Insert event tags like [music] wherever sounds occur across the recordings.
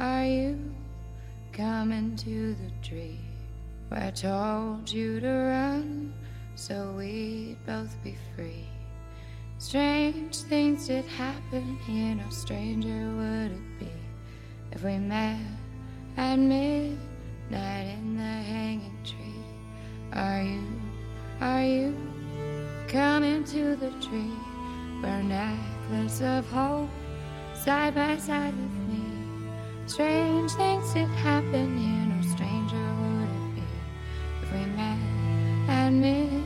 are you coming to the tree where I told you to run so we'd both be free? Strange things did happen here, no stranger would it be if we met at midnight in the hanging tree. Are you, are you coming to the tree where necklace of hope side by side with me? Strange things did happen here, no stranger would it be if we met at midnight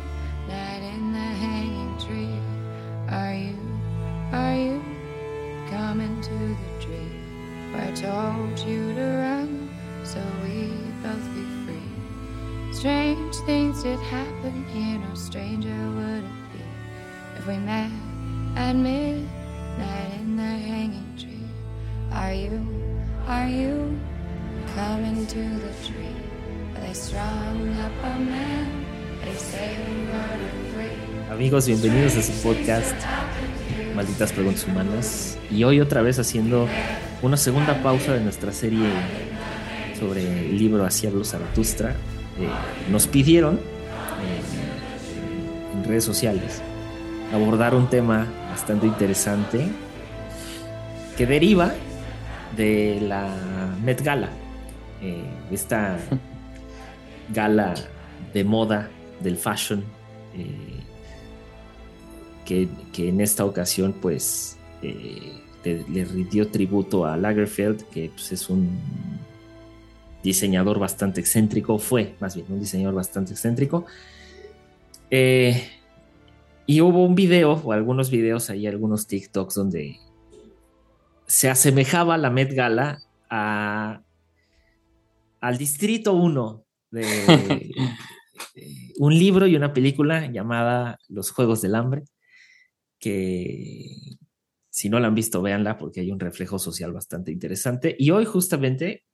Amigos, bienvenidos a su podcast Malditas Preguntas Humanas. Y hoy otra vez haciendo una segunda pausa de nuestra serie sobre el libro Así habló Zaratustra. Eh, nos pidieron eh, en redes sociales abordar un tema bastante interesante que deriva de la Met Gala, eh, esta [laughs] gala de moda del fashion eh, que, que, en esta ocasión pues eh, le, le, rindió tributo a Lagerfeld que pues, es un diseñador bastante excéntrico fue más bien un diseñador bastante excéntrico. Eh, y hubo un video o algunos videos ahí algunos TikToks donde se asemejaba la Met Gala a, al Distrito 1 de [laughs] un libro y una película llamada Los Juegos del Hambre, que si no la han visto, véanla porque hay un reflejo social bastante interesante. Y hoy justamente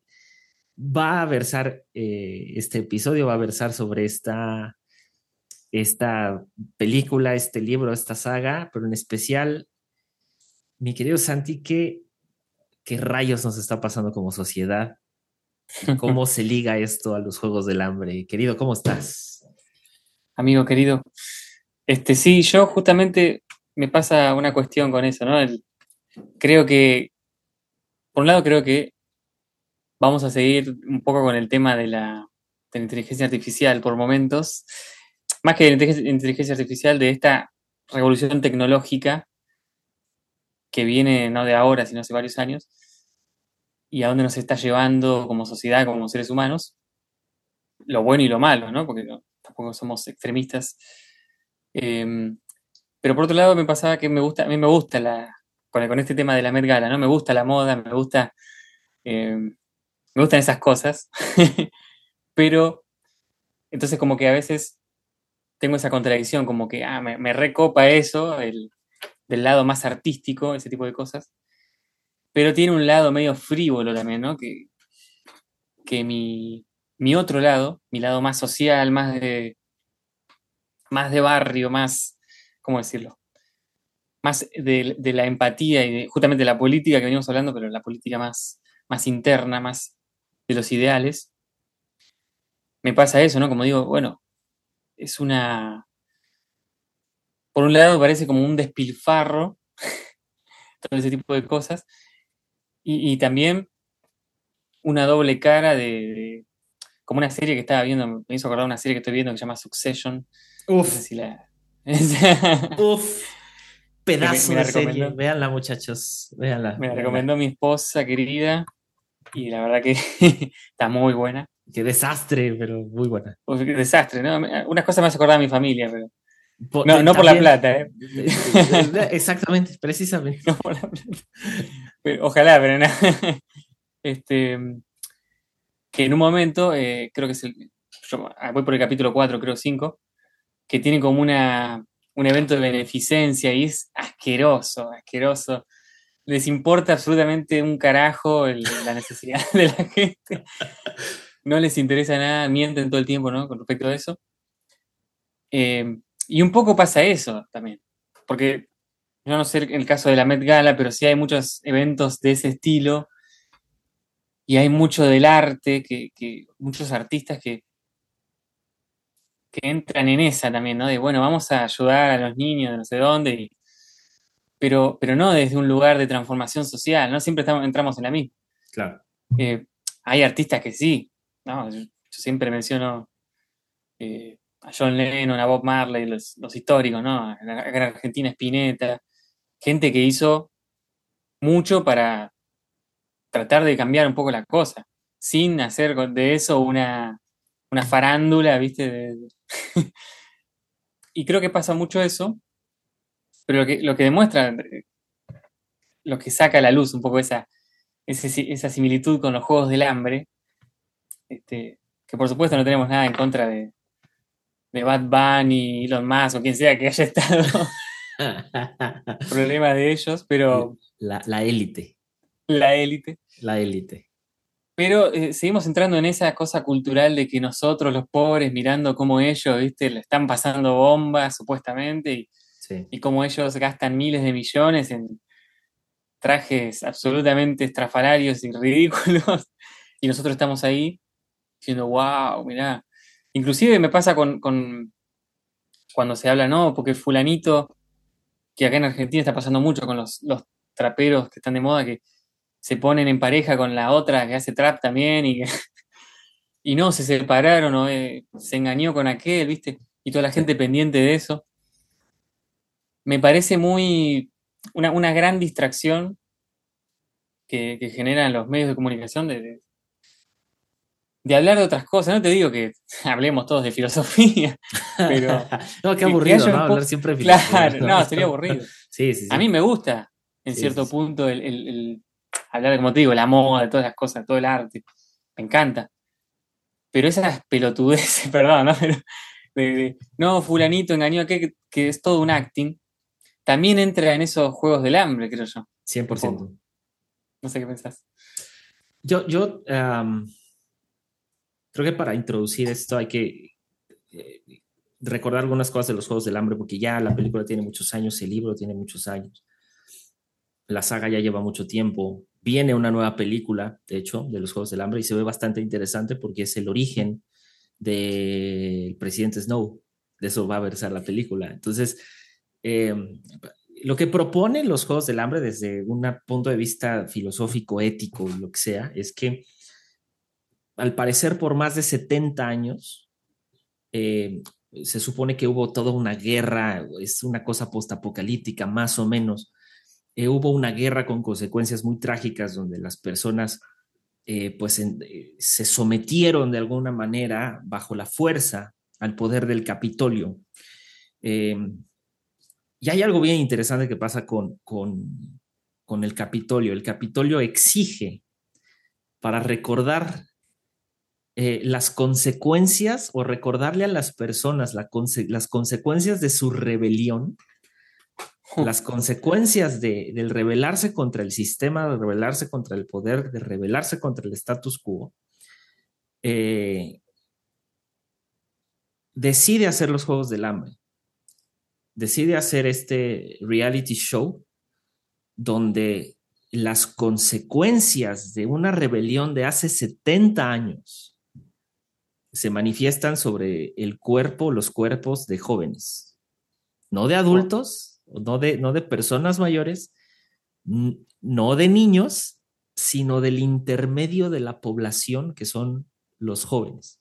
va a versar, eh, este episodio va a versar sobre esta, esta película, este libro, esta saga, pero en especial, mi querido Santi, ¿qué, qué rayos nos está pasando como sociedad? ¿Cómo se liga esto a los Juegos del Hambre? Querido, ¿cómo estás? Amigo querido, este sí, yo justamente me pasa una cuestión con eso, ¿no? Creo que, por un lado, creo que vamos a seguir un poco con el tema de la, de la inteligencia artificial por momentos, más que de la inteligencia artificial, de esta revolución tecnológica que viene no de ahora, sino hace varios años, y a dónde nos está llevando como sociedad, como seres humanos, lo bueno y lo malo, ¿no? Porque tampoco somos extremistas. Eh, pero por otro lado me pasaba que me gusta, a mí me gusta la, con, este tema de la Met Gala, ¿no? Me gusta la moda, me gusta, eh, me gustan esas cosas, [laughs] pero entonces como que a veces tengo esa contradicción, como que ah, me, me recopa eso, el, del lado más artístico, ese tipo de cosas, pero tiene un lado medio frívolo también, ¿no? Que, que mi, mi otro lado, mi lado más social, más de, más de barrio, más, ¿cómo decirlo? Más de, de, la empatía y de, justamente de la política que venimos hablando, pero la política más, más interna, más de los ideales. Me pasa eso, ¿no? Como digo, bueno, es una... Por un lado parece como un despilfarro, [laughs] todo ese tipo de cosas, y, y también una doble cara de, de, como una serie que estaba viendo, me hizo acordar una serie que estoy viendo que se llama Succession. Uf. No sé si la... [laughs] Uf. Pedazo Me- me la de serie. Véanla, muchachos. Véanla. Me la recomendó mi esposa querida y la verdad que [laughs] está muy buena. Qué desastre, pero muy buena. Uf, qué desastre, ¿no? Unas cosas me hace acordar a mi familia, pero no, por la plata, ¿eh? [laughs] Exactamente, precisamente. No por la plata. Pero, ojalá, pero nada. Este, que en un momento, eh, creo que es el. Yo voy por el capítulo 4, creo 5, que tiene como una, un evento de beneficencia y es asqueroso, asqueroso. Les importa absolutamente un carajo la necesidad de la gente. No les interesa nada, mienten todo el tiempo, ¿no? Con respecto a eso. Eh, y un poco pasa eso también. Porque yo no sé el caso de la Met Gala, pero sí hay muchos eventos de ese estilo y hay mucho del arte, que, muchos artistas que, que entran en esa también, ¿no? De, bueno, vamos a ayudar a los niños de no sé dónde, pero, pero no desde un lugar de transformación social, ¿no? Siempre estamos, entramos en la misma. Claro. Eh, hay artistas que sí, ¿no? Yo, siempre menciono eh, a John Lennon, a Bob Marley, los, históricos, ¿no? En Argentina Spinetta, gente que hizo mucho para tratar de cambiar un poco la cosa, sin hacer de eso una, farándula, ¿viste? [laughs] y creo que pasa mucho eso, pero lo que, lo que demuestra, lo que saca a la luz un poco esa, esa similitud con los Juegos del Hambre, este, que por supuesto no tenemos nada en contra de, de Bad Bunny, Elon Musk o quien sea que haya [laughs] estado. [laughs] Problema de ellos, pero... La élite. La élite. La élite. Pero eh, seguimos entrando en esa cosa cultural de que nosotros, los pobres, mirando cómo ellos, viste, le están pasando bombas, supuestamente, y, y cómo ellos gastan miles de millones en trajes absolutamente estrafalarios y ridículos, y nosotros estamos ahí diciendo, wow, mirá. Inclusive me pasa con, con cuando se habla, no, porque fulanito, que acá en Argentina está pasando mucho con los, los traperos que están de moda, que se ponen en pareja con la otra que hace trap también y, [laughs] y no, se separaron o eh, se engañó con aquel, ¿viste? Y toda la gente pendiente de eso. Me parece muy una, gran distracción que, generan los medios de comunicación de, de, hablar de otras cosas. No te digo que [laughs] hablemos todos de filosofía, [laughs] pero... no, qué aburrido, ¿no? Hablar siempre de filosofía. Claro, no, sería aburrido. sí, sí, sí. A mí me gusta, en cierto punto, el hablar, como te digo, la moda, de todas las cosas, todo el arte. Me encanta. Pero esas pelotudeces, [laughs] perdón, ¿no? no, fulanito engañó a que, que es todo un acting, también entra en esos juegos del hambre, creo yo. 100%. No sé qué pensás. Yo, yo creo que para introducir esto hay que eh, recordar algunas cosas de los Juegos del Hambre, porque ya la película tiene muchos años, el libro tiene muchos años, la saga ya lleva mucho tiempo, Viene una nueva película, de hecho, de los Juegos del Hambre y se ve bastante interesante porque es el origen del presidente Snow. De eso va a versar la película. Entonces, eh, lo que proponen los Juegos del Hambre desde un punto de vista filosófico, ético, lo que sea, es que al parecer por más de 70 años, eh, se supone que hubo toda una guerra, es una cosa postapocalíptica más o menos, eh, hubo una guerra con consecuencias muy trágicas donde las personas eh, pues eh, se sometieron de alguna manera bajo la fuerza al poder del Capitolio. y hay algo bien interesante que pasa con, con, con el Capitolio. El Capitolio exige para recordar las consecuencias o recordarle a las personas las consecuencias de su rebelión, las consecuencias de, del rebelarse contra el sistema, de rebelarse contra el poder, de rebelarse contra el status quo, eh, decide hacer los Juegos del Hambre, decide hacer este reality show donde las consecuencias de una rebelión de hace 70 años se manifiestan sobre el cuerpo, los cuerpos de jóvenes, no de adultos, no de, no de personas mayores, no de niños, sino del intermedio de la población que son los jóvenes.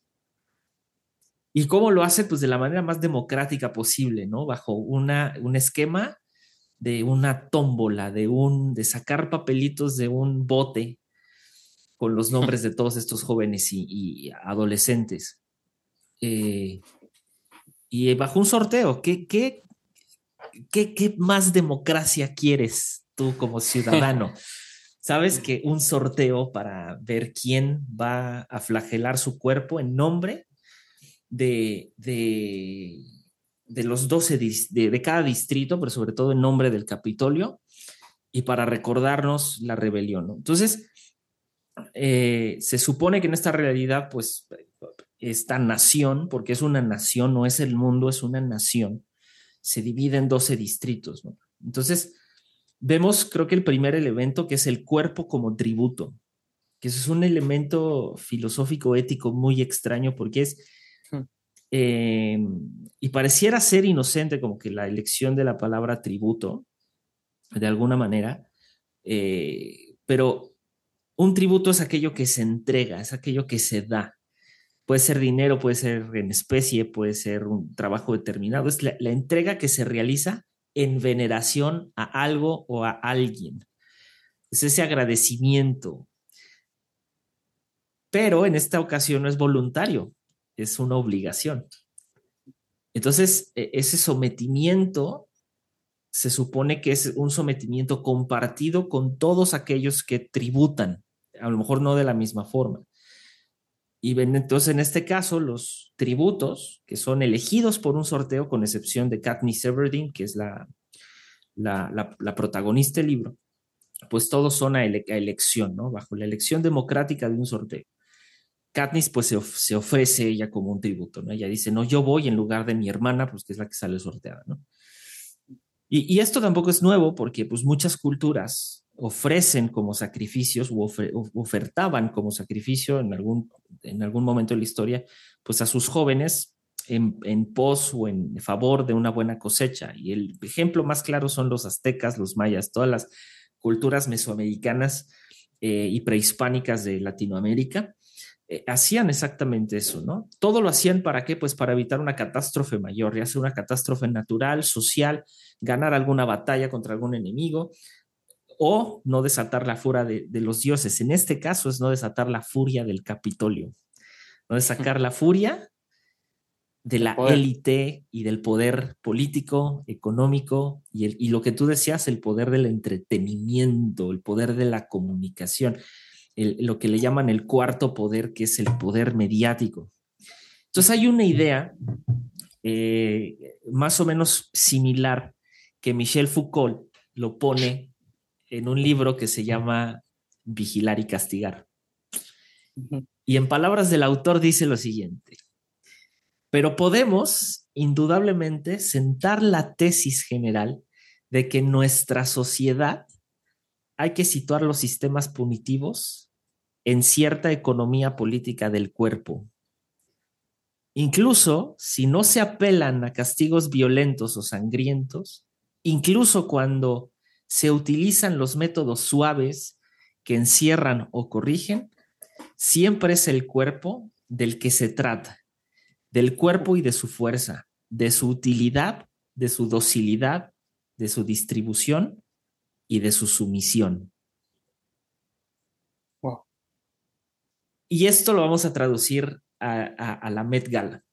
¿Y cómo lo hace? Pues de la manera más democrática posible, ¿no? Bajo una, un esquema de una tómbola, de, un, de sacar papelitos de un bote con los nombres de todos estos jóvenes y, adolescentes. Eh, y bajo un sorteo, ¿qué, qué, ¿qué, más democracia quieres tú como [laughs] ciudadano? Sabes que un sorteo para ver quién va a flagelar su cuerpo en nombre de, de, los 12 de, cada distrito, pero sobre todo en nombre del Capitolio y para recordarnos la rebelión. Entonces, eh, se supone que en esta realidad, pues, esta nación, porque es una nación, no es el mundo, es una nación, se divide en 12 distritos. Entonces, vemos, creo que el primer elemento que es el cuerpo como tributo. que eso es un elemento filosófico ético muy extraño porque es, hmm. eh, y pareciera ser inocente como que la elección de la palabra tributo, de alguna manera, eh, pero un tributo es aquello que se entrega, es aquello que se da. Puede ser dinero, puede ser en especie, puede ser un trabajo determinado. Es la, entrega que se realiza en veneración a algo o a alguien. Es ese agradecimiento. Pero en esta ocasión no es voluntario, es una obligación. Entonces, e, ese sometimiento se supone que es un sometimiento compartido con todos aquellos que tributan, a lo mejor no de la misma forma. Y ven, entonces, en este caso, los tributos que son elegidos por un sorteo, con excepción de Katniss Everdeen, que es la, la, protagonista del libro, pues todos son a, elección, ¿no? Bajo la elección democrática de un sorteo. Katniss pues se, ofrece ella como un tributo, ¿no? Ella dice, no, yo voy en lugar de mi hermana, pues que es la que sale sorteada, ¿no? Y, esto tampoco es nuevo porque pues muchas culturas ofrecen como sacrificios o ofertaban como sacrificio en algún, en algún momento de la historia, pues a sus jóvenes en, en, pos o en favor de una buena cosecha. Y el ejemplo más claro son los aztecas, los mayas, todas las culturas mesoamericanas eh, y prehispánicas de Latinoamérica. Eh, hacían exactamente eso, ¿no? Todo lo hacían para qué? Pues para evitar una catástrofe mayor, ya sea una catástrofe natural, social, ganar alguna batalla contra algún enemigo o no desatar la furia de, los dioses. En este caso es no desatar la furia del Capitolio, no desatar la furia de la élite y del poder político, económico y, el, y lo que tú decías, el poder del entretenimiento, el poder de la comunicación lo que le llaman el cuarto poder, que es el poder mediático. Entonces hay una idea eh, más o menos similar que Michel Foucault lo pone en un libro que se llama Vigilar y Castigar. Y en palabras del autor dice lo siguiente, pero podemos indudablemente sentar la tesis general de que en nuestra sociedad hay que situar los sistemas punitivos en cierta economía política del cuerpo. Incluso si no se apelan a castigos violentos o sangrientos, incluso cuando se utilizan los métodos suaves que encierran o corrigen, siempre es el cuerpo del que se trata, del cuerpo y de su fuerza, de su utilidad, de su docilidad, de su distribución y de su sumisión. Y esto lo vamos a traducir a, la Met Gala.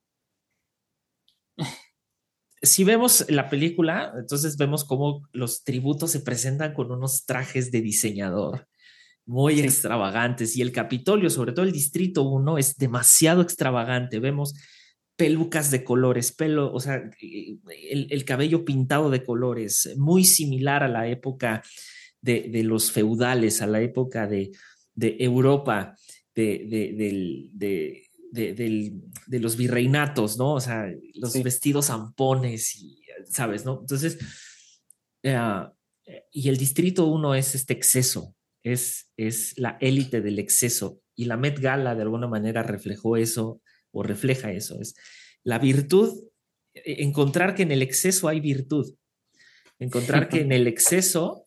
Si vemos la película, entonces vemos cómo los tributos se presentan con unos trajes de diseñador muy extravagantes y el Capitolio, sobre todo el Distrito 1, es demasiado extravagante. Vemos pelucas de colores, pelo, o sea, el, cabello pintado de colores, muy similar a la época de, los feudales, a la época de, de Europa de, de, los virreinatos, ¿no? O sea, los vestidos zampones y, ¿sabes? ¿no? Entonces, eh, y el distrito uno es este exceso, es, es la élite del exceso. Y la Met Gala de alguna manera reflejó eso o refleja eso. Es la virtud, e, encontrar que en el exceso hay virtud, encontrar que en el exceso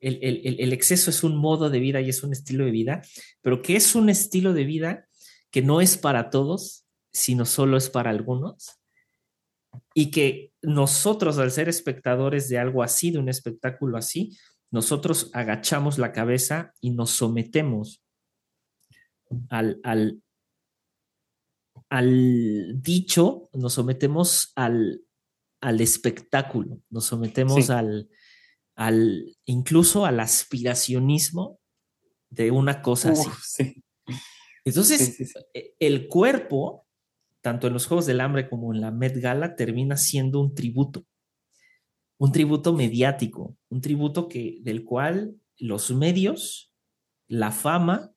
el, exceso es un modo de vida y es un estilo de vida, pero que es un estilo de vida que no es para todos, sino solo es para algunos. Y que nosotros, al ser espectadores de algo así, de un espectáculo así, nosotros agachamos la cabeza y nos sometemos al, al, dicho, nos sometemos al, espectáculo, nos sometemos al, al, incluso al aspiracionismo de una cosa así. Entonces, e, el cuerpo, tanto en los Juegos del Hambre como en la Met Gala, termina siendo un tributo, un tributo mediático, un tributo que, del cual los medios, la fama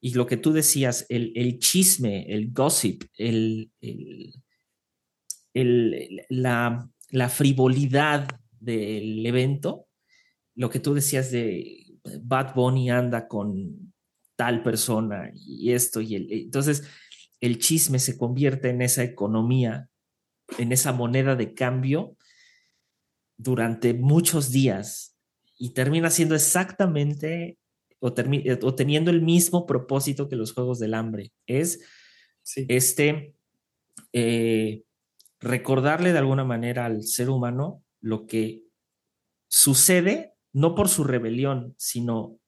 y lo que tú decías, el, chisme, el gossip, el, la, la frivolidad del evento, lo que tú decías de Bad Bunny anda con tal persona y esto y el... Entonces, el chisme se convierte en esa economía, en esa moneda de cambio durante muchos días y termina siendo exactamente o, teniendo el mismo propósito que los Juegos del Hambre. Es este eh, recordarle de alguna manera al ser humano lo que sucede, no por su rebelión, sino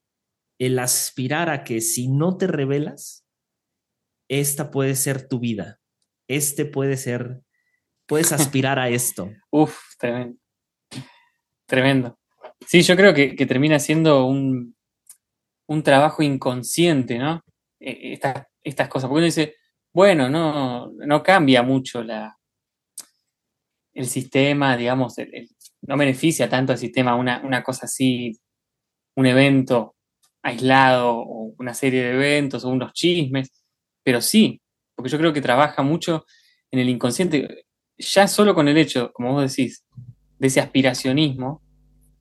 el aspirar a que si no te rebelas, esta puede ser tu vida. Este puede ser, puedes [laughs] aspirar a esto. Uf, tremendo. Tremendo. Sí, yo creo que, termina siendo un, un, trabajo inconsciente, ¿no? E, e, estas cosas. Porque uno dice, bueno, no, no cambia mucho la, el sistema, digamos, no beneficia tanto al sistema una, una cosa así, un evento aislado o una serie de eventos o unos chismes, pero sí, porque yo creo que trabaja mucho en el inconsciente, ya solo con el hecho, como vos decís, de ese aspiracionismo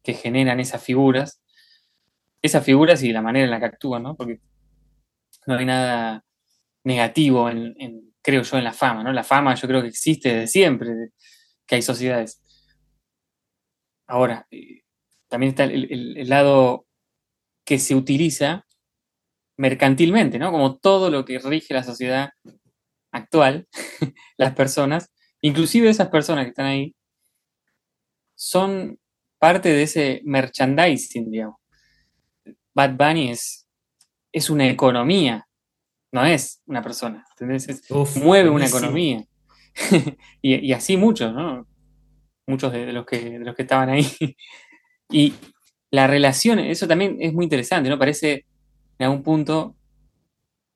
que generan esas figuras, esas figuras y la manera en la que actúan, ¿no? Porque no hay nada negativo en, creo yo, en la fama, ¿no? La fama yo creo que existe desde siempre, que hay sociedades. Ahora, eh, también está el, lado que se utiliza mercantilmente, ¿no? Como todo lo que rige la sociedad actual, [laughs] las personas, inclusive esas personas que están ahí, son parte de ese merchandising, digamos. Bad Bunny es, es una economía, no es una persona, mueve una economía. [laughs] y, así muchos, ¿no? Muchos de, los que, los que estaban ahí. [laughs] y la relación, eso también es muy interesante, ¿no? Parece en algún punto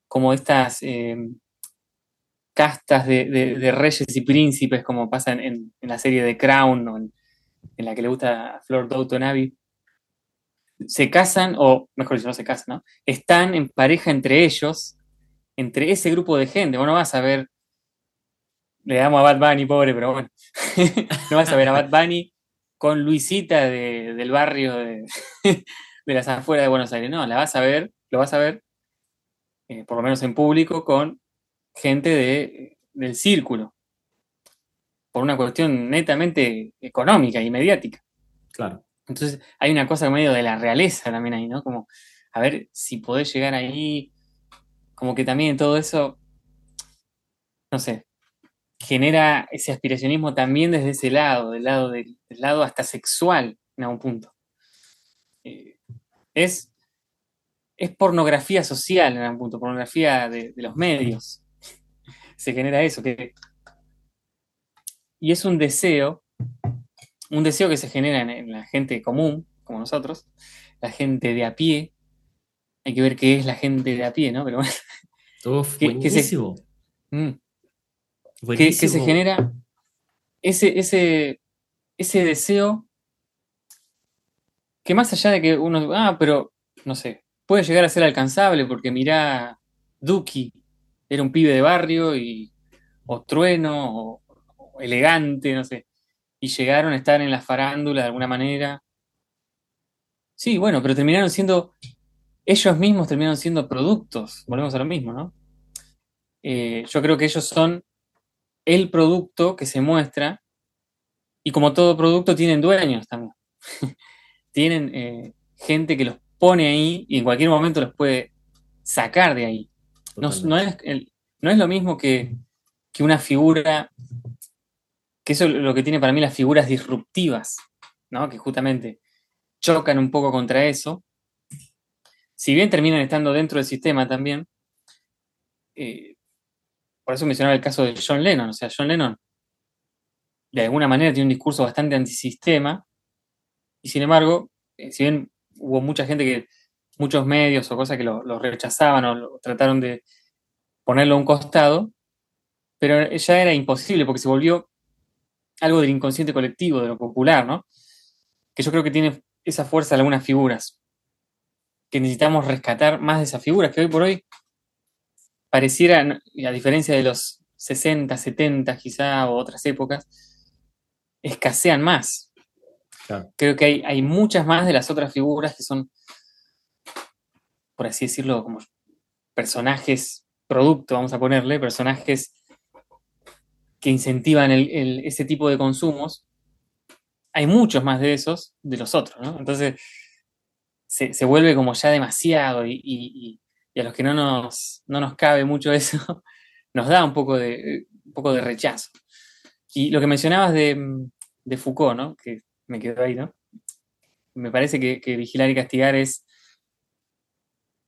como estas eh, castas de, reyes y príncipes, como pasa en, la serie de Crown, en, la que le gusta a Flor Doughton Abbey, se casan, o mejor dicho, no se casan, ¿no? Están en pareja entre ellos, entre ese grupo de gente. Bueno, vas a ver le damos a Bad Bunny, pobre, pero bueno. [laughs] no vas a ver a Bad Bunny con Luisita del barrio [laughs] de, las afueras de Buenos Aires. No, la vas a ver, lo vas a ver, eh, por lo menos en público, con gente de, del círculo. Por una cuestión netamente económica y mediática. Claro. Entonces hay una cosa medio de la realeza también ahí, ¿no? Como, a ver si podés llegar ahí. Como que también todo eso, no sé, genera ese aspiracionismo también desde ese lado, del lado, del, lado hasta sexual en algún punto. Eh, es, es pornografía social en algún punto, pornografía de, los medios. Se genera eso. Que, y es un deseo, un deseo que se genera en, la gente común, como nosotros, la gente de a pie. Hay que ver qué es la gente de a pie, ¿no? Pero bueno. Uf, buenísimo. Mm que, se genera ese, ese, ese deseo que más allá de que uno, ah, pero no sé, puede llegar a ser alcanzable porque mirá, Duki era un pibe de barrio y, o trueno, o, elegante, no sé, y llegaron a estar en la farándula de alguna manera. Sí, bueno, pero terminaron siendo, ellos mismos terminaron siendo productos, volvemos a lo mismo, ¿no? Eh, yo creo que ellos son el producto que se muestra, y como todo producto tienen dueños también. [laughs] tienen eh, gente que los pone ahí y en cualquier momento los puede sacar de ahí. No, es, no, es, lo mismo que, que, una figura, que eso es lo que tiene para mí las figuras disruptivas, ¿no? que justamente chocan un poco contra eso. Si bien terminan estando dentro del sistema también, eh, por eso mencionaba el caso de John Lennon. O sea, John Lennon de alguna manera tiene un discurso bastante antisistema y sin embargo, eh, si bien hubo mucha gente que, muchos medios o cosas que lo, rechazaban o trataron de ponerlo a un costado, pero ya era imposible porque se volvió algo del inconsciente colectivo, de lo popular, ¿no? Que yo creo que tiene esa fuerza algunas figuras, que necesitamos rescatar más de esas figuras, que hoy por hoy pareciera, a diferencia de los 60, 70 quizá, o otras épocas, escasean más. Creo que hay, hay, muchas más de las otras figuras que son, por así decirlo, como personajes producto, vamos a ponerle, personajes que incentivan ese tipo de consumos, hay muchos más de esos de los otros, ¿no? Entonces se, vuelve como ya demasiado y, a los que no nos, no nos cabe mucho eso, [laughs] nos da un poco de, un poco de rechazo. Y lo que mencionabas de, Foucault, ¿no? Que me quedó ahí, ¿no? Me parece que, que Vigilar y Castigar es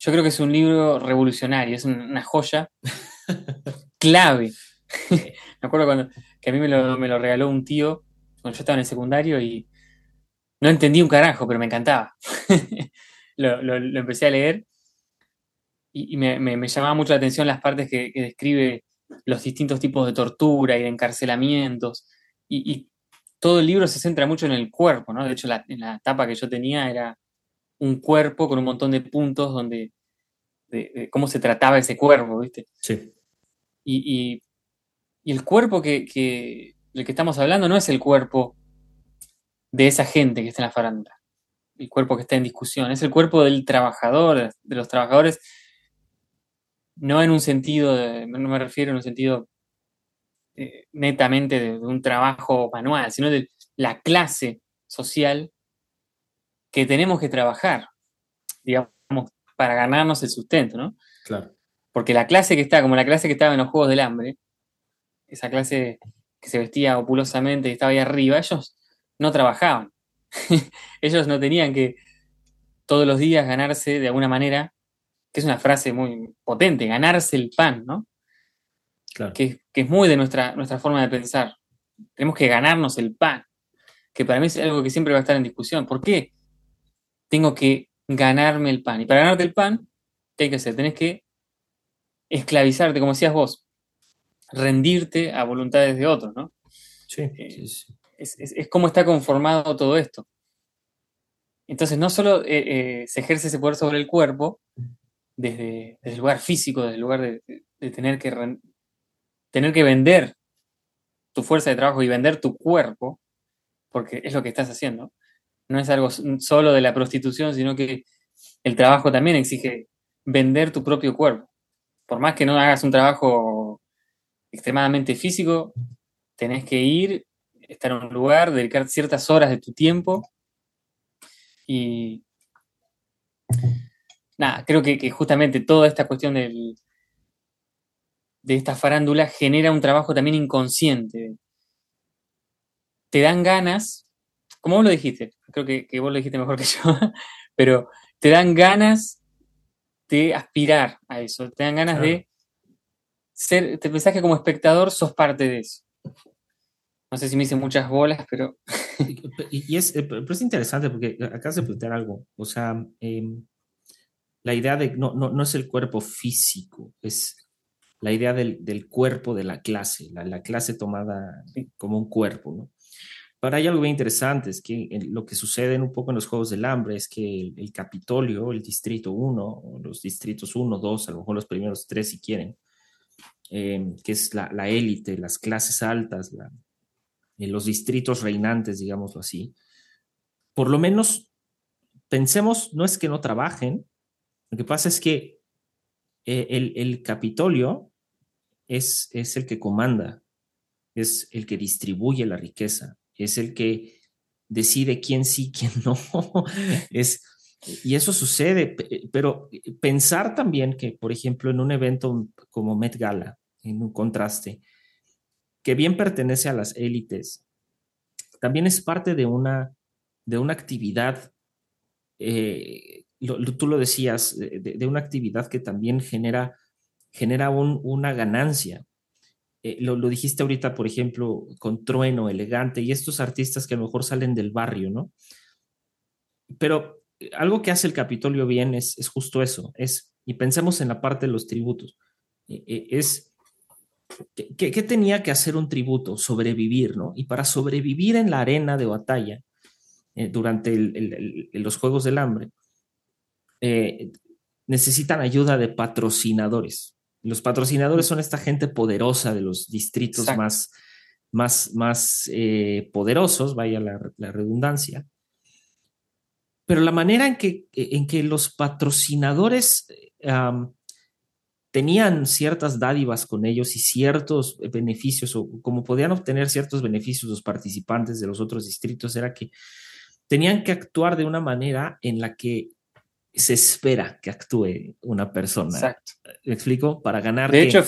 yo creo que es un libro revolucionario, es una joya [laughs] clave. [laughs] me acuerdo cuando que a mí me lo, regaló un tío cuando yo estaba en el secundario y no entendí un carajo, pero me encantaba. lo, empecé a leer y, me, llamaba mucho la atención las partes que, describe los distintos tipos de tortura y de encarcelamientos. Y, todo el libro se centra mucho en el cuerpo, ¿no? De hecho, en la etapa que yo tenía era un cuerpo con un montón de puntos donde de, cómo se trataba ese cuerpo, ¿viste? Sí. Y, el cuerpo que, que, del que estamos hablando no es el cuerpo de esa gente que está en la farándula, el cuerpo que está en discusión, es el cuerpo del trabajador, de los trabajadores, no en un sentido, no me refiero en un sentido eh, netamente de, un trabajo manual, sino de la clase social que tenemos que trabajar, digamos, para ganarnos el sustento, ¿no? Claro. Porque la clase que está, como la clase que estaba en los Juegos del Hambre, esa clase que se vestía opulosamente y estaba ahí arriba, ellos no trabajaban. [laughs] ellos no tenían que todos los días ganarse de alguna manera, que es una frase muy potente, ganarse el pan, ¿no? Claro. Que, que, es muy de nuestra, nuestra forma de pensar. Tenemos que ganarnos el pan, que para mí es algo que siempre va a estar en discusión. ¿Por qué tengo que ganarme el pan. Y para ganarte el pan, ¿qué hay que hacer? Tenés que esclavizarte, como decías vos, rendirte a voluntades de otros, ¿no? Sí, eh, Es, como está conformado todo esto. Entonces, no solo eh, eh, se ejerce ese poder sobre el cuerpo, desde, el lugar físico, desde el lugar de, tener, que tener que vender tu fuerza de trabajo y vender tu cuerpo, porque es lo que estás haciendo, no es algo solo de la prostitución, sino que el trabajo también exige vender tu propio cuerpo. Por más que no hagas un trabajo extremadamente físico, tenés que ir, estar en un lugar, dedicar ciertas horas de tu tiempo y nada, creo que, justamente toda esta cuestión de esta farándula genera un trabajo también inconsciente. Te dan ganas como vos lo dijiste, creo que, vos lo dijiste mejor que yo, [laughs] pero te dan ganas de aspirar a eso, te dan ganas de ser, te pensás que como espectador sos parte de eso. No sé si me hice muchas bolas, pero... [laughs] y, es, eh, pero es interesante porque acá se plantea algo, o sea, em, la idea de, no, no, es el cuerpo físico, es la idea del, cuerpo de la clase, la, la clase tomada como un cuerpo, ¿no? Pero hay algo bien interesante, es que lo que sucede un poco en los Juegos del Hambre es que el, Capitolio, el Distrito 1, los Distritos 1, 2, a lo mejor los primeros tres si quieren, em, que es la, élite, las clases altas, eh, los distritos reinantes, digámoslo así, por lo menos pensemos, no es que no trabajen, lo que pasa es que eh, el, el, Capitolio es, es el que comanda, es el que distribuye la riqueza, es el que decide quién sí, quién no. [laughs] es, y eso sucede, pero pensar también que, por ejemplo, en un evento como Met Gala, en un contraste, que bien pertenece a las élites, también es parte de una, de una actividad, eh, tú lo decías, de, una actividad que también genera, genera una ganancia. Eh, lo, dijiste ahorita, por ejemplo, con Trueno, Elegante, y estos artistas que a lo mejor salen del barrio, ¿no? Pero eh, algo que hace el Capitolio bien es, justo eso, es, y pensemos en la parte de los tributos, eh, es, ¿qué, tenía que hacer un tributo? Sobrevivir, ¿no? Y para sobrevivir en la arena de batalla durante los Juegos del Hambre, necesitan ayuda de patrocinadores. Los patrocinadores son esta gente poderosa de los distritos más, más, más eh, poderosos, vaya la, redundancia. Pero la manera en que, en que los patrocinadores tenían ciertas dádivas con ellos y ciertos beneficios, o como podían obtener ciertos beneficios los participantes de los otros distritos, era que tenían que actuar de una manera en la que se espera que actúe una persona. Exacto. ¿Me explico? Para ganar. De hecho,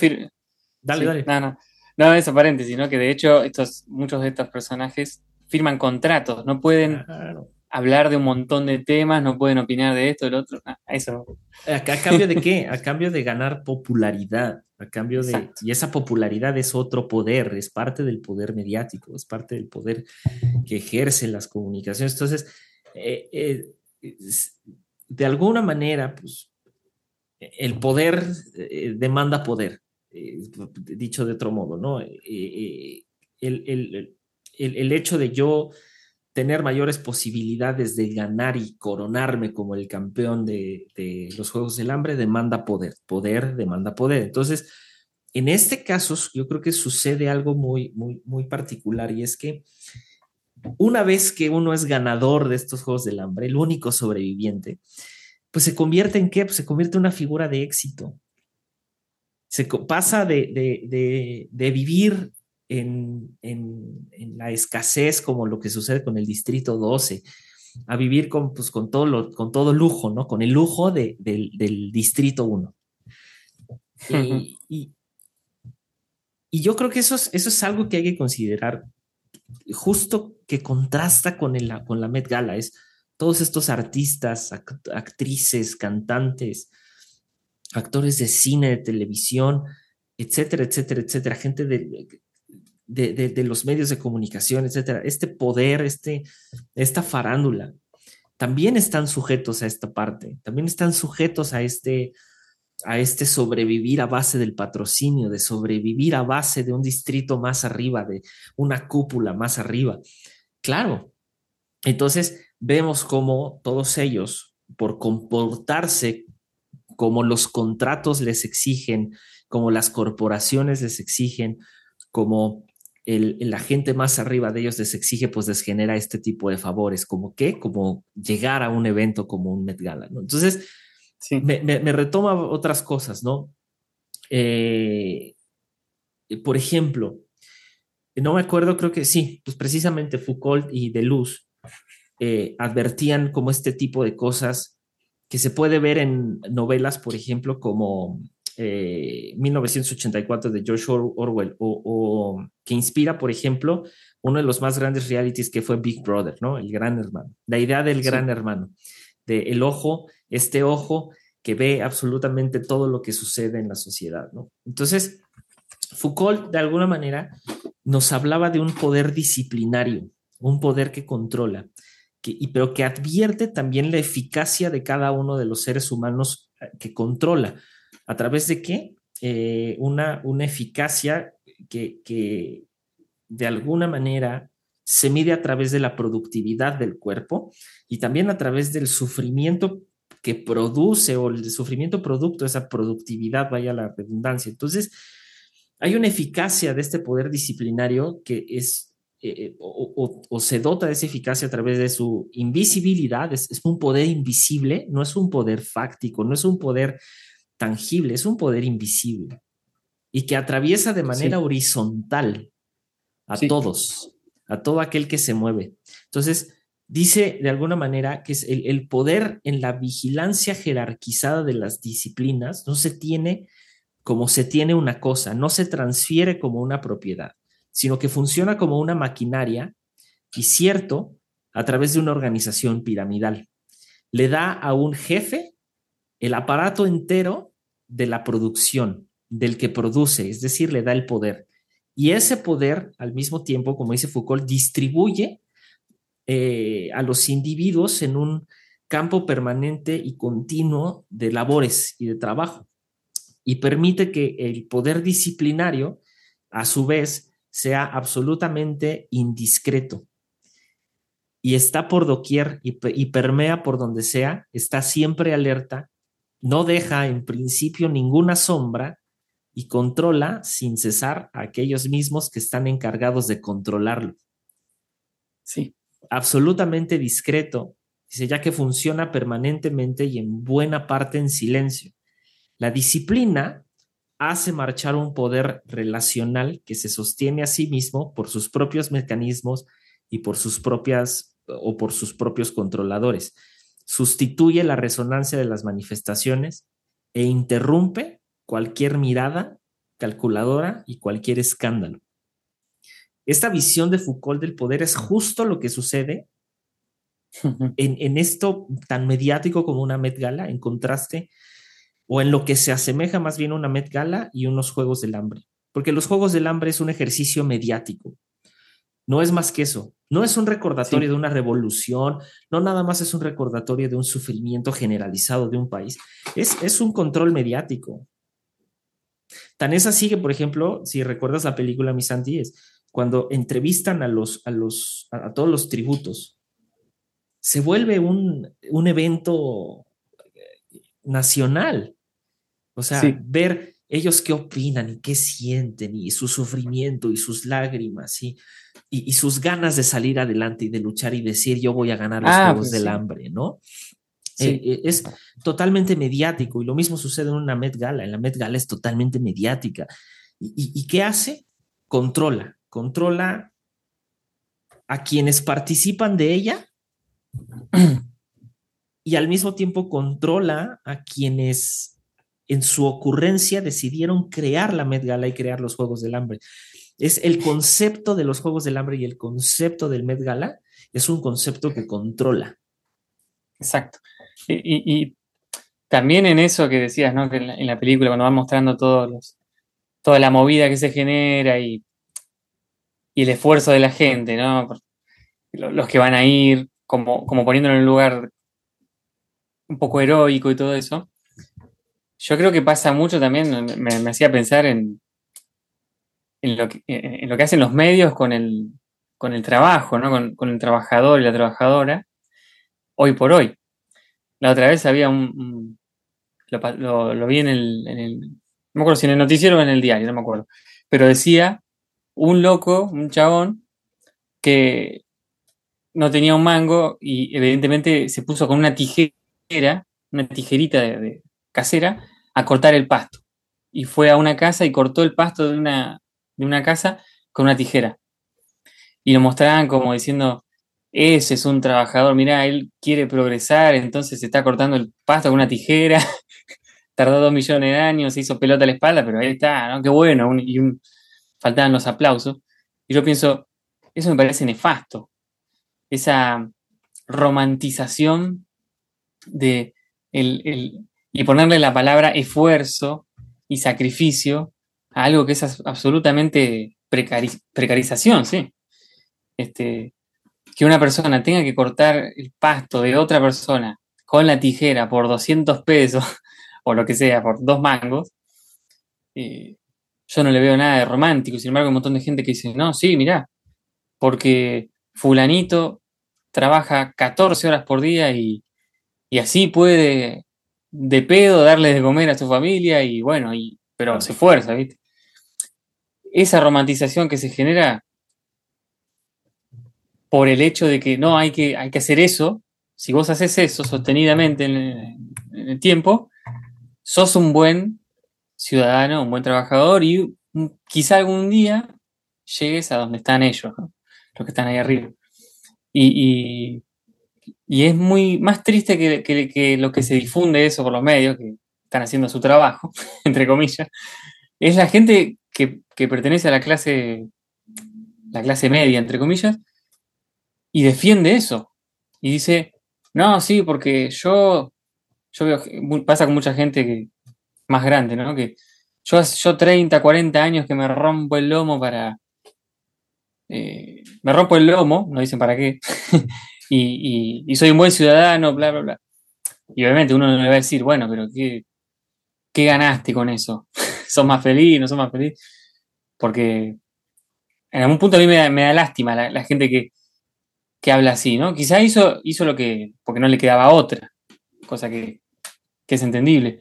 dale, dale. No, no. No, eso paréntesis, ¿no? Que de hecho estos, muchos de estos personajes firman contratos, no pueden hablar de un montón de temas, no pueden opinar de esto, del otro. Ah, eso. ¿A, cambio de qué? [laughs] A cambio de ganar popularidad, a cambio de... Y esa popularidad es otro poder, es parte del poder mediático, es parte del poder que ejercen las comunicaciones. Entonces, eh, eh, de alguna manera, pues, el poder eh, demanda poder, dicho de otro modo, ¿no? el, el, el hecho de yo tener mayores posibilidades de ganar y coronarme como el campeón de, los Juegos del Hambre demanda poder, poder demanda poder. Entonces, en este caso, yo creo que sucede algo muy, muy, muy particular y es que una vez que uno es ganador de estos Juegos del Hambre, el único sobreviviente, pues se convierte en qué? Pues se convierte en una figura de éxito. Se pasa de, de vivir en, la escasez como lo que sucede con el Distrito 12, a vivir con, pues, con, todo, lo, con todo lujo, ¿no? Con el lujo del Distrito 1. Y, y, yo creo que eso es, eso es algo que hay que considerar, justo que contrasta con, el, con la Met Gala, es todos estos artistas, actrices, cantantes, actores de cine, de televisión, etcétera, etcétera, etcétera, gente de, de, los medios de comunicación, etcétera, este poder, este, esta farándula, también están sujetos a esta parte, también están sujetos a este, a este sobrevivir a base del patrocinio, de sobrevivir a base de un distrito más arriba, de una cúpula más arriba. Claro. Entonces vemos cómo todos ellos, por comportarse como los contratos les exigen, como las corporaciones les exigen, como el, la gente más arriba de ellos les exige, pues les genera este tipo de favores, como qué, como llegar a un evento como un Met Gala, ¿no? Entonces, me, retoma otras cosas, ¿no? Eh, por ejemplo, no me acuerdo, creo que sí, pues precisamente Foucault y Deleuze eh, advertían como este tipo de cosas que se puede ver en novelas, por ejemplo, como 1984 eh, de George Orwell o, que inspira, por ejemplo, uno de los más grandes realities que fue Big Brother, ¿no? El gran hermano. La idea del gran hermano, de el ojo, este ojo que ve absolutamente todo lo que sucede en la sociedad, ¿no? Entonces, Foucault, de alguna manera, nos hablaba de un poder disciplinario, un poder que controla, que, y, pero que advierte también la eficacia de cada uno de los seres humanos eh, que controla. ¿A través de qué? Eh, una, una eficacia que, que de alguna manera se mide a través de la productividad del cuerpo y también a través del sufrimiento que produce o el sufrimiento producto de esa productividad, vaya la redundancia. Entonces, hay una eficacia de este poder disciplinario que es eh, o, o, se dota de esa eficacia a través de su invisibilidad, es, es, un poder invisible, no es un poder fáctico, no es un poder tangible, es un poder invisible y que atraviesa de manera horizontal a todos, a todo aquel que se mueve. Entonces, dice de alguna manera que es el, poder en la vigilancia jerarquizada de las disciplinas no se tiene como se tiene una cosa, no se transfiere como una propiedad, sino que funciona como una maquinaria y cierto a través de una organización piramidal. Le da a un jefe el aparato entero de la producción, del que produce, es decir, le da el poder. Y ese poder, al mismo tiempo, como dice Foucault, distribuye eh, a los individuos en un campo permanente y continuo de labores y de trabajo. Y permite que el poder disciplinario, a su vez, sea absolutamente indiscreto. Y está por doquier y, y permea por donde sea, está siempre alerta no deja en principio ninguna sombra y controla sin cesar a aquellos mismos que están encargados de controlarlo. Sí. Absolutamente discreto, dice, ya que funciona permanentemente y en buena parte en silencio. La disciplina hace marchar un poder relacional que se sostiene a sí mismo por sus propios mecanismos y por sus propias o por sus propios controladores. Sustituye la resonancia de las manifestaciones e interrumpe cualquier mirada calculadora y cualquier escándalo. Esta visión de Foucault del poder es justo lo que sucede en, esto tan mediático como una Met Gala, en contraste, o en lo que se asemeja más bien a una Met Gala y unos Juegos del Hambre. Porque los Juegos del Hambre es un ejercicio mediático. No es más que eso. No es un recordatorio de una revolución, no nada más es un recordatorio de un sufrimiento generalizado de un país. Es, es un control mediático. Tan es así que, por ejemplo, si recuerdas la película Mis es cuando entrevistan a los, a los, a todos los tributos, se vuelve un, un evento nacional. O sea, ver ellos qué opinan y qué sienten y su sufrimiento y sus lágrimas y, y, sus ganas de salir adelante y de luchar y decir yo voy a ganar los ah, Juegos pues del Hambre, ¿no? Eh, eh, es totalmente mediático y lo mismo sucede en una Met Gala. En la Met Gala es totalmente mediática. ¿Y, y qué hace? Controla, controla a quienes participan de ella [clears throat] y al mismo tiempo controla a quienes en su ocurrencia decidieron crear la Met Gala y crear los Juegos del Hambre. Es el concepto de los Juegos del Hambre y el concepto del Met Gala es un concepto que controla. Exacto. Y, también en eso que decías, ¿no? Que en la, película, cuando van mostrando todos los, toda la movida que se genera y, y el esfuerzo de la gente, ¿no? Los que van a ir, como, como poniéndolo en un lugar un poco heroico y todo eso. Yo creo que pasa mucho también, me, hacía pensar en, en, lo que, hacen los medios con el, con el trabajo, ¿no? Con, el trabajador y la trabajadora, hoy por hoy. La otra vez había un... lo, lo, vi en el, en el, No me acuerdo si en el noticiero o en el diario, no me acuerdo. Pero decía un loco, un chabón, que no tenía un mango y evidentemente se puso con una tijera una tijerita de, casera, a cortar el pasto. Y fue a una casa y cortó el pasto de una, de una casa con una tijera. Y lo mostraban como diciendo, ese es un trabajador, mira, él quiere progresar, entonces se está cortando el pasto con una tijera, [laughs] tardó dos millones de años, se hizo pelota a la espalda, pero ahí está, ¿no? Qué bueno, y faltaban los aplausos. Y yo pienso, eso me parece nefasto, esa romantización de el, y ponerle la palabra esfuerzo y sacrificio a algo que es absolutamente precarización, ¿sí? Este, que una persona tenga que cortar el pasto de otra persona con la tijera por 200 pesos [laughs] o lo que sea, por dos mangos, eh, yo no le veo nada de romántico. Sin embargo, hay un montón de gente que dice, no, sí, mira porque fulanito trabaja 14 horas por día y, y así puede de pedo darle de comer a su familia y bueno, y, pero se fuerza, ¿viste? Esa romantización que se genera por el hecho de que no hay que, hay que hacer eso, si vos haces eso sostenidamente en el, tiempo, sos un buen ciudadano, un buen trabajador y quizá algún día llegues a donde están ellos, los que están ahí arriba. y, es muy más triste que, lo que se difunde eso por los medios, que están haciendo su trabajo, [laughs] entre comillas, es la gente que, pertenece a la clase, la clase media, entre comillas, y defiende eso. Y dice, no, sí, porque yo, yo veo, pasa con mucha gente que, más grande, ¿no? Que yo, yo 30, 40 años que me rompo el lomo para... Eh, me rompo el lomo, no dicen para qué, [laughs] y, soy un buen ciudadano, bla, bla, bla. Y obviamente uno le va a decir, bueno, pero ¿qué, qué ganaste con eso? [laughs] ¿Sos más feliz? ¿No sos más feliz? Porque en algún punto a mí me da, lástima la, gente que, habla así, ¿no? Quizá hizo, hizo lo que, porque no le quedaba otra, cosa que, es entendible.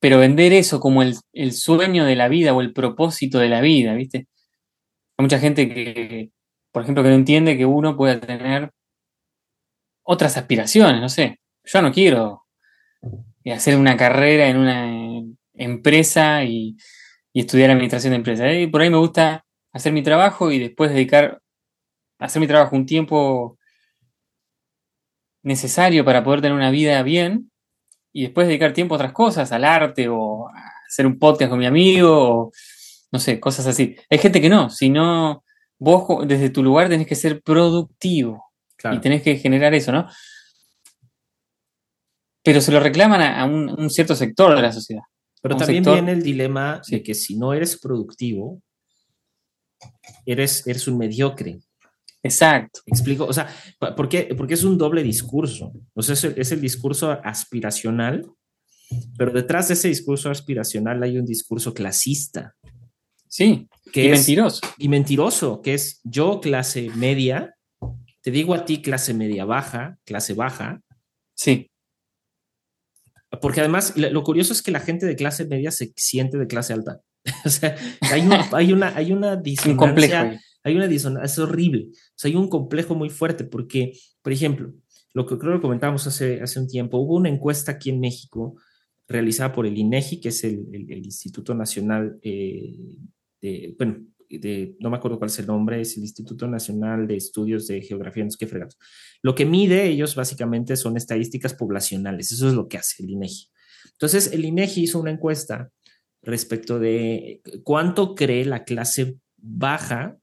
Pero vender eso como el, sueño de la vida o el propósito de la vida, ¿viste? Hay mucha gente que, por ejemplo, que no entiende que uno pueda tener otras aspiraciones, no sé. Yo no quiero hacer una carrera en una empresa y estudiar administración de empresas. Y por ahí me gusta hacer mi trabajo y después dedicar, hacer mi trabajo un tiempo necesario para poder tener una vida bien y después dedicar tiempo a otras cosas, al arte o a hacer un podcast con mi amigo o no sé, cosas así. Hay gente que no, si no, vos desde tu lugar tenés que ser productivo y tenés que generar eso, ¿no? Pero se lo reclaman a, un, cierto sector de la sociedad. Pero también viene el dilema de que si no eres productivo, eres, eres un mediocre. Exacto. Explico, o sea, ¿por qué? Porque es un doble discurso. O sea, es el, discurso aspiracional, pero detrás de ese discurso aspiracional hay un discurso clasista. Sí, que y mentiroso. Y mentiroso, que es yo clase media, te digo a ti clase media baja, clase baja. Sí. Porque además lo curioso es que la gente de clase media se siente de clase alta. [laughs] o sea, hay, una, hay una, hay una disonancia. Hay una disonancia, es horrible. O sea, hay un complejo muy fuerte porque, por ejemplo, lo que creo que comentábamos hace, hace un tiempo, hubo una encuesta aquí en México realizada por el INEGI, que es el, Instituto Nacional eh, bueno, de, no me acuerdo cuál es el nombre, es el Instituto Nacional de Estudios de Geografía, no sé qué fregados. Lo que mide ellos básicamente son estadísticas poblacionales, eso es lo que hace el INEGI. Entonces, el INEGI hizo una encuesta respecto de cuánto cree la clase baja,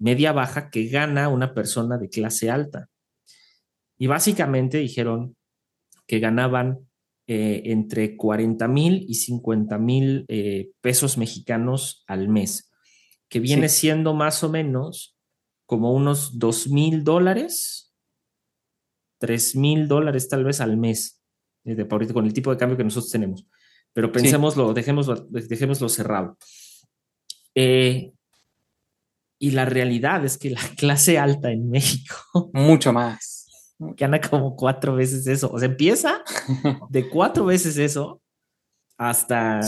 media baja, que gana una persona de clase alta. Y básicamente dijeron que ganaban eh, entre 40 mil y 50 mil eh, pesos mexicanos al mes, que viene siendo más o menos como unos 2 mil dólares, 3 mil dólares tal vez al mes, eh, de ahorita con el tipo de cambio que nosotros tenemos. Pero pensémoslo, dejémoslo, dejémoslo cerrado. Y la realidad es que la [laughs] clase alta en México. Mucho más gana como cuatro veces eso. O sea, empieza [laughs] de cuatro veces eso hasta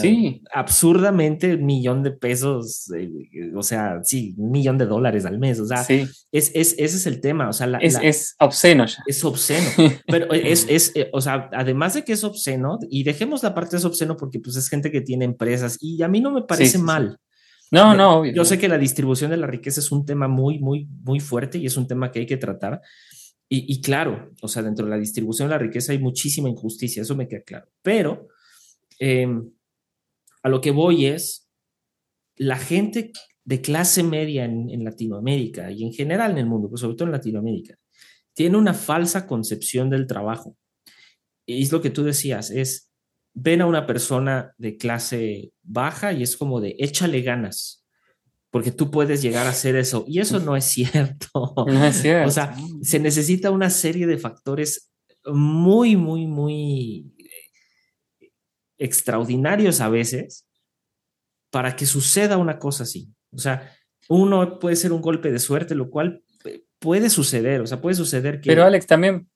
absurdamente un millón de pesos, eh, o sea, sí, un millón de dólares al mes. O sea, es, es, ese es el tema. O sea, es, obsceno ya. Es obsceno. [laughs] Pero es, es, eh, o sea, además de que es obsceno, y dejemos la parte de obsceno porque pues es gente que tiene empresas y a mí no me parece mal. No, no, Yo sé que la distribución de la riqueza es un tema muy, muy, muy fuerte y es un tema que hay que tratar y, claro, o sea, dentro de la distribución de la riqueza hay muchísima injusticia, eso me queda claro. Pero em, a lo que voy es, la gente de clase media en, Latinoamérica y en general en el mundo, pero sobre todo en Latinoamérica, tiene una falsa concepción del trabajo. Y es lo que tú decías, es, ven a una persona de clase baja y es como de, échale ganas, porque tú puedes llegar a hacer eso. Y eso no es cierto. [laughs] No es cierto. O sea, se necesita una serie de factores muy, muy, muy extraordinarios a veces para que suceda una cosa así. O sea, uno puede ser un golpe de suerte, lo cual puede suceder. O sea, puede suceder que... Pero Alex, también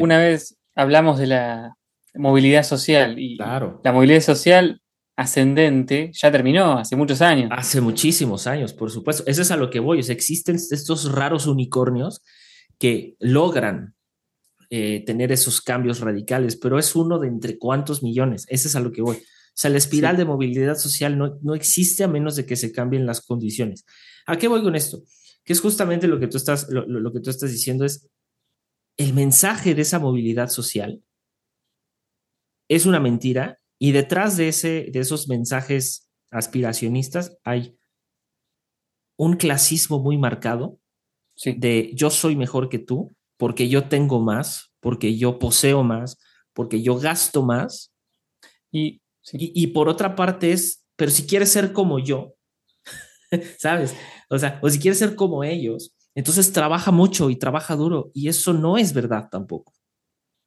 una vez hablamos de la movilidad social y claro. la movilidad social ascendente ya terminó hace muchos años. Hace muchísimos años, por supuesto. Eso es a lo que voy. existen estos raros unicornios que logran eh, tener esos cambios radicales, pero es uno de entre cuántos millones. Ese es a lo que voy. O sea, la espiral de movilidad social no, no existe a menos de que se cambien las condiciones. ¿A qué voy con esto? Que es justamente lo que tú estás, lo que tú estás diciendo es el mensaje de esa movilidad social es una mentira y detrás de, ese, de esos mensajes aspiracionistas hay un clasismo muy marcado de yo soy mejor que tú porque yo tengo más, porque yo poseo más, porque yo gasto más. Y, y, por otra parte es, pero si quieres ser como yo, [laughs] ¿sabes? O sea, o si quieres ser como ellos, entonces trabaja mucho y trabaja duro y eso no es verdad tampoco.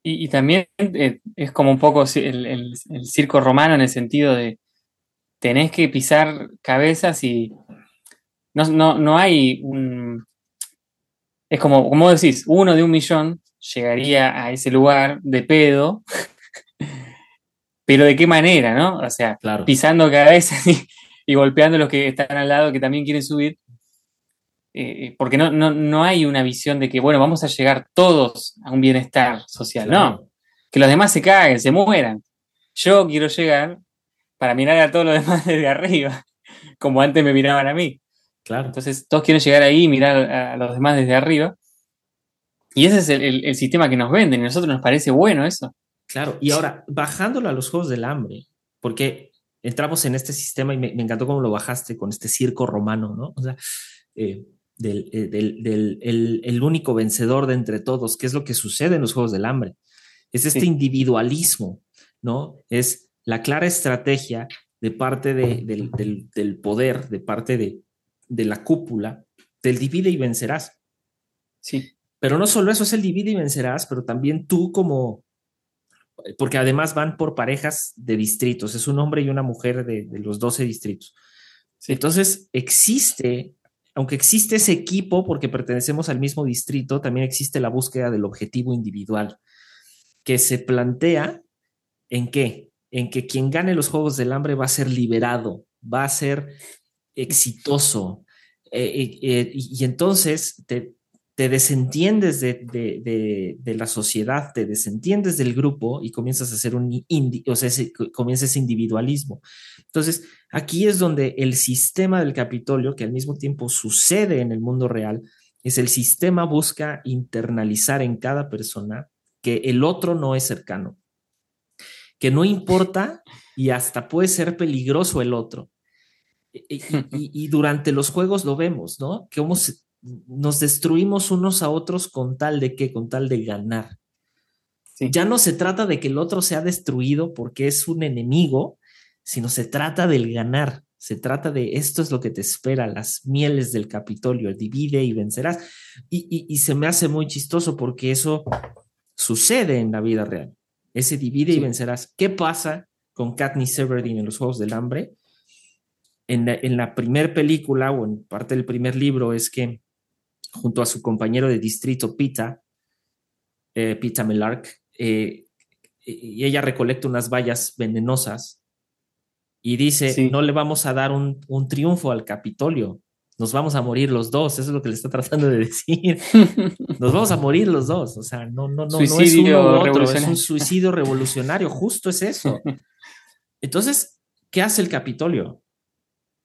Y, también eh, es como un poco el, circo romano en el sentido de tenés que pisar cabezas y no, no, hay un... Es como, como decís, uno de un millón llegaría a ese lugar de pedo, [laughs] pero de qué manera, ¿no? O sea, pisando cabezas [laughs] y, y golpeando a los que están al lado que también quieren subir. Eh, eh, porque no, no, no, hay una visión de que, bueno, vamos a llegar todos a un bienestar social, no, que los demás se caguen, se mueran. Yo quiero llegar para mirar a todos los [laughs] demás desde arriba, como antes me miraban a mí. Claro. Entonces todos quieren llegar ahí y mirar a los demás desde arriba. Y ese es el, sistema que nos venden y a nosotros nos parece bueno eso. Claro, y ahora, bajándolo a los Juegos del Hambre, porque entramos en este sistema y me, encantó cómo lo bajaste con este circo romano, ¿no? O sea, eh, del, eh, del, el, único vencedor de entre todos, ¿qué es lo que sucede en los Juegos del Hambre? Es este individualismo, ¿no? Es la clara estrategia de parte del, del, poder, de parte de, de la cúpula, del divide y vencerás. Sí. Pero no solo eso es el divide y vencerás, pero también tú como, porque además van por parejas de distritos, es un hombre y una mujer de, los 12 distritos. Entonces existe, aunque existe ese equipo porque pertenecemos al mismo distrito, también existe la búsqueda del objetivo individual, que se plantea en qué? En que quien gane los Juegos del Hambre va a ser liberado, va a ser exitoso. Eh, eh, eh, y entonces te, te desentiendes de, la sociedad, te desentiendes del grupo y comienzas a hacer un, o sea, comienza ese individualismo. Entonces, aquí es donde el sistema del Capitolio, que al mismo tiempo sucede en el mundo real, es el sistema busca internalizar en cada persona que el otro no es cercano, que no importa y hasta puede ser peligroso el otro. Y, durante los juegos lo vemos, ¿no? Que nos destruimos unos a otros con tal de que, con tal de ganar. Ya no se trata de que el otro sea destruido porque es un enemigo, sino se trata del ganar. Se trata de esto es lo que te espera, las mieles del Capitolio, divide y vencerás. Y, se me hace muy chistoso porque eso sucede en la vida real. Ese divide y vencerás. ¿Qué pasa con Katniss Everdeen en los Juegos del Hambre? En la, en la primera película o en parte del primer libro es que junto a su compañero de distrito Pita, eh, Pita Melark, eh, y ella recolecta unas vallas venenosas y dice, no le vamos a dar un, triunfo al Capitolio, nos vamos a morir los dos, eso es lo que le está [laughs] tratando de decir. Nos vamos a morir los dos, o sea, no, no, no, no es uno otro, es un suicidio revolucionario, justo es eso. [laughs] Entonces, ¿qué hace el Capitolio?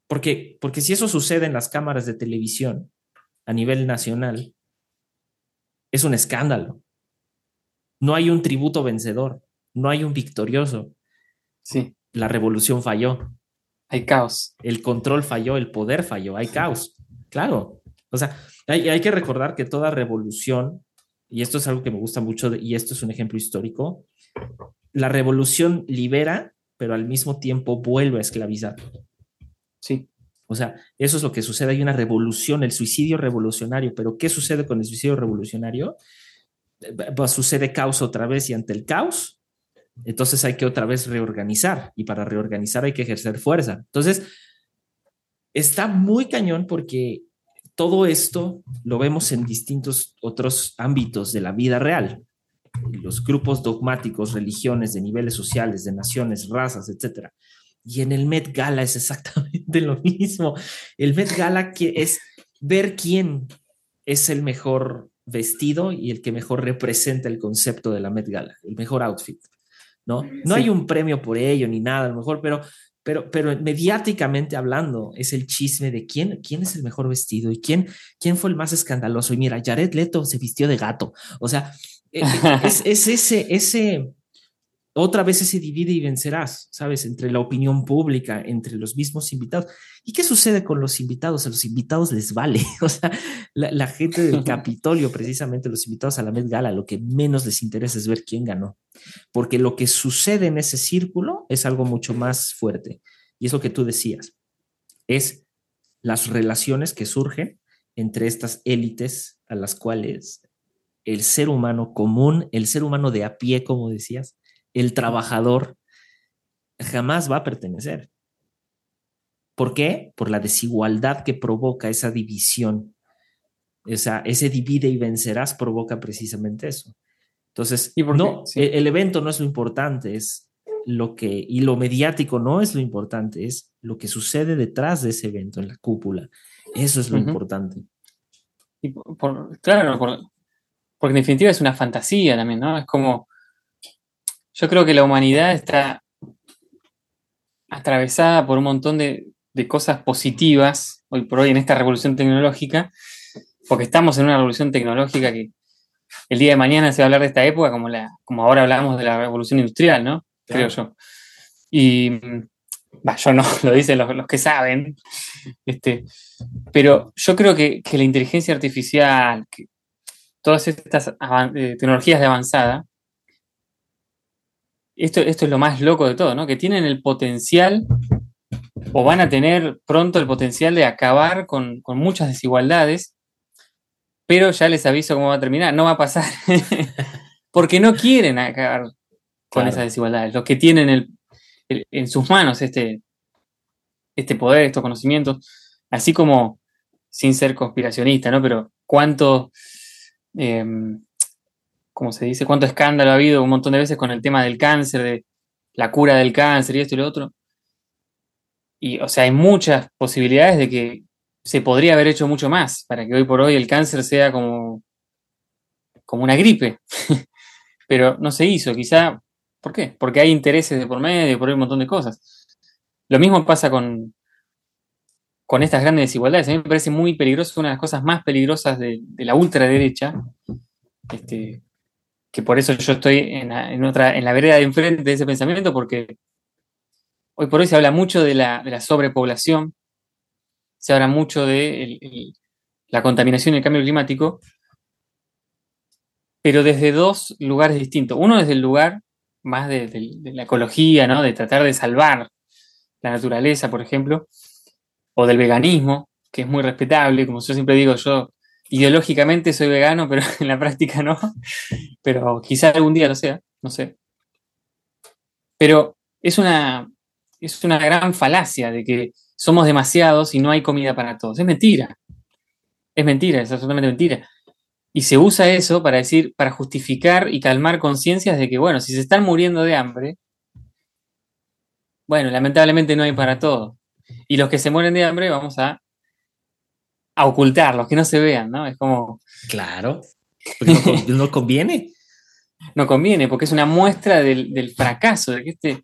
Porque, porque si eso sucede en las cámaras de televisión, a nivel nacional, es un escándalo. No hay un tributo vencedor, no hay un victorioso. Sí. La revolución falló. Hay caos. El control falló, el poder falló, hay caos. Claro. O sea, hay, hay que recordar que toda revolución, y esto es algo que me gusta mucho, y esto es un ejemplo histórico, la revolución libera, pero al mismo tiempo vuelve a esclavizar. Sí. O sea, eso es lo que sucede. Hay una revolución, el suicidio revolucionario. Pero ¿qué sucede con el suicidio revolucionario? Pues sucede caos otra vez y ante el caos, entonces hay que otra vez reorganizar y para reorganizar hay que ejercer fuerza. Entonces, está muy cañón porque todo esto lo vemos en distintos otros ámbitos de la vida real. Los grupos dogmáticos, religiones de niveles sociales, de naciones, razas, etcétera. Y en el Met Gala es exactamente [laughs] lo mismo. El Met Gala que es ver quién es el mejor vestido y el que mejor representa el concepto de la Met Gala, el mejor outfit. ¿no? No hay un premio por ello ni nada, a lo mejor, pero, pero, pero mediáticamente hablando es el chisme de quién, quién es el mejor vestido y quién, quién fue el más escandaloso. Y mira, Jared Leto se vistió de gato. O sea, e, e, [laughs] es, es ese, ese, otra vez se divide y vencerás, ¿sabes? Entre la opinión pública, entre los mismos invitados. ¿Y qué sucede con los invitados? A los invitados les vale. [laughs] O sea, la, gente del [laughs] Capitolio, precisamente los invitados a la Met Gala, lo que menos les interesa es ver quién ganó. Porque lo que sucede en ese círculo es algo mucho más fuerte. Y es lo que tú decías. Es las relaciones que surgen entre estas élites a las cuales el ser humano común, el ser humano de a pie, como decías, el trabajador jamás va a pertenecer. ¿Por qué? Por la desigualdad que provoca esa división. O sea, ese divide y vencerás provoca precisamente eso. Entonces, no, e-, el, evento no es lo importante, es lo que, y lo mediático no es lo importante, es lo que sucede detrás de ese evento, en la cúpula. Eso es lo importante. claro, porque en definitiva es una fantasía también, ¿no? Es como yo creo que la humanidad está atravesada por un montón de, de cosas positivas hoy por hoy en esta revolución tecnológica, porque estamos en una revolución tecnológica que el día de mañana se va a hablar de esta época como, la, como ahora hablamos de la revolución industrial, ¿no? Creo yo. Y yo no, [laughs] lo dicen los, que saben, este, pero yo creo que, la inteligencia artificial, que todas estas eh, tecnologías de avanzada, esto, esto es lo más loco de todo, ¿no? Que tienen el potencial o van a tener pronto el potencial de acabar con, con muchas desigualdades pero ya les aviso cómo va a terminar, no va a pasar, [laughs] porque no quieren acabar con esas desigualdades. Los que tienen en sus manos este, este poder, estos conocimientos, así como sin ser conspiracionista, ¿no? Pero cuánto, em, ¿cómo se dice? Cuánto escándalo ha habido un montón de veces con el tema del cáncer, de la cura del cáncer y esto y lo otro. Y, o sea, hay muchas posibilidades de que se podría haber hecho mucho más para que hoy por hoy el cáncer sea como, como una gripe. [laughs] Pero no se hizo, quizá, ¿por qué? Porque hay intereses de por medio, por un montón de cosas. Lo mismo pasa con, con estas grandes desigualdades. A mí me parece muy peligroso, una de las cosas más peligrosas de, la ultraderecha, este, que por eso yo estoy en, otra, en la vereda de enfrente de ese pensamiento, porque hoy por hoy se habla mucho de la, de la sobrepoblación, se habla mucho de la contaminación y el cambio climático, pero desde dos lugares distintos. Uno desde el lugar más de, la ecología, ¿no? de tratar de salvar la naturaleza, por ejemplo, o del veganismo, que es muy respetable, como yo siempre digo, yo ideológicamente soy vegano, pero [laughs] en la práctica no, pero quizá algún día lo sea, no sé. Pero es una, es una gran falacia de que somos demasiados y no hay comida para todos. Es mentira. Es mentira, es absolutamente mentira. Y se usa eso para decir, para justificar y calmar conciencias de que, bueno, si se están muriendo de hambre, bueno, lamentablemente no hay para todos. Y los que se mueren de hambre vamos a, a ocultarlos, que no se vean, ¿no? Es como... Claro, [laughs] no, conviene. No conviene, porque es una muestra del, del fracaso, de que este,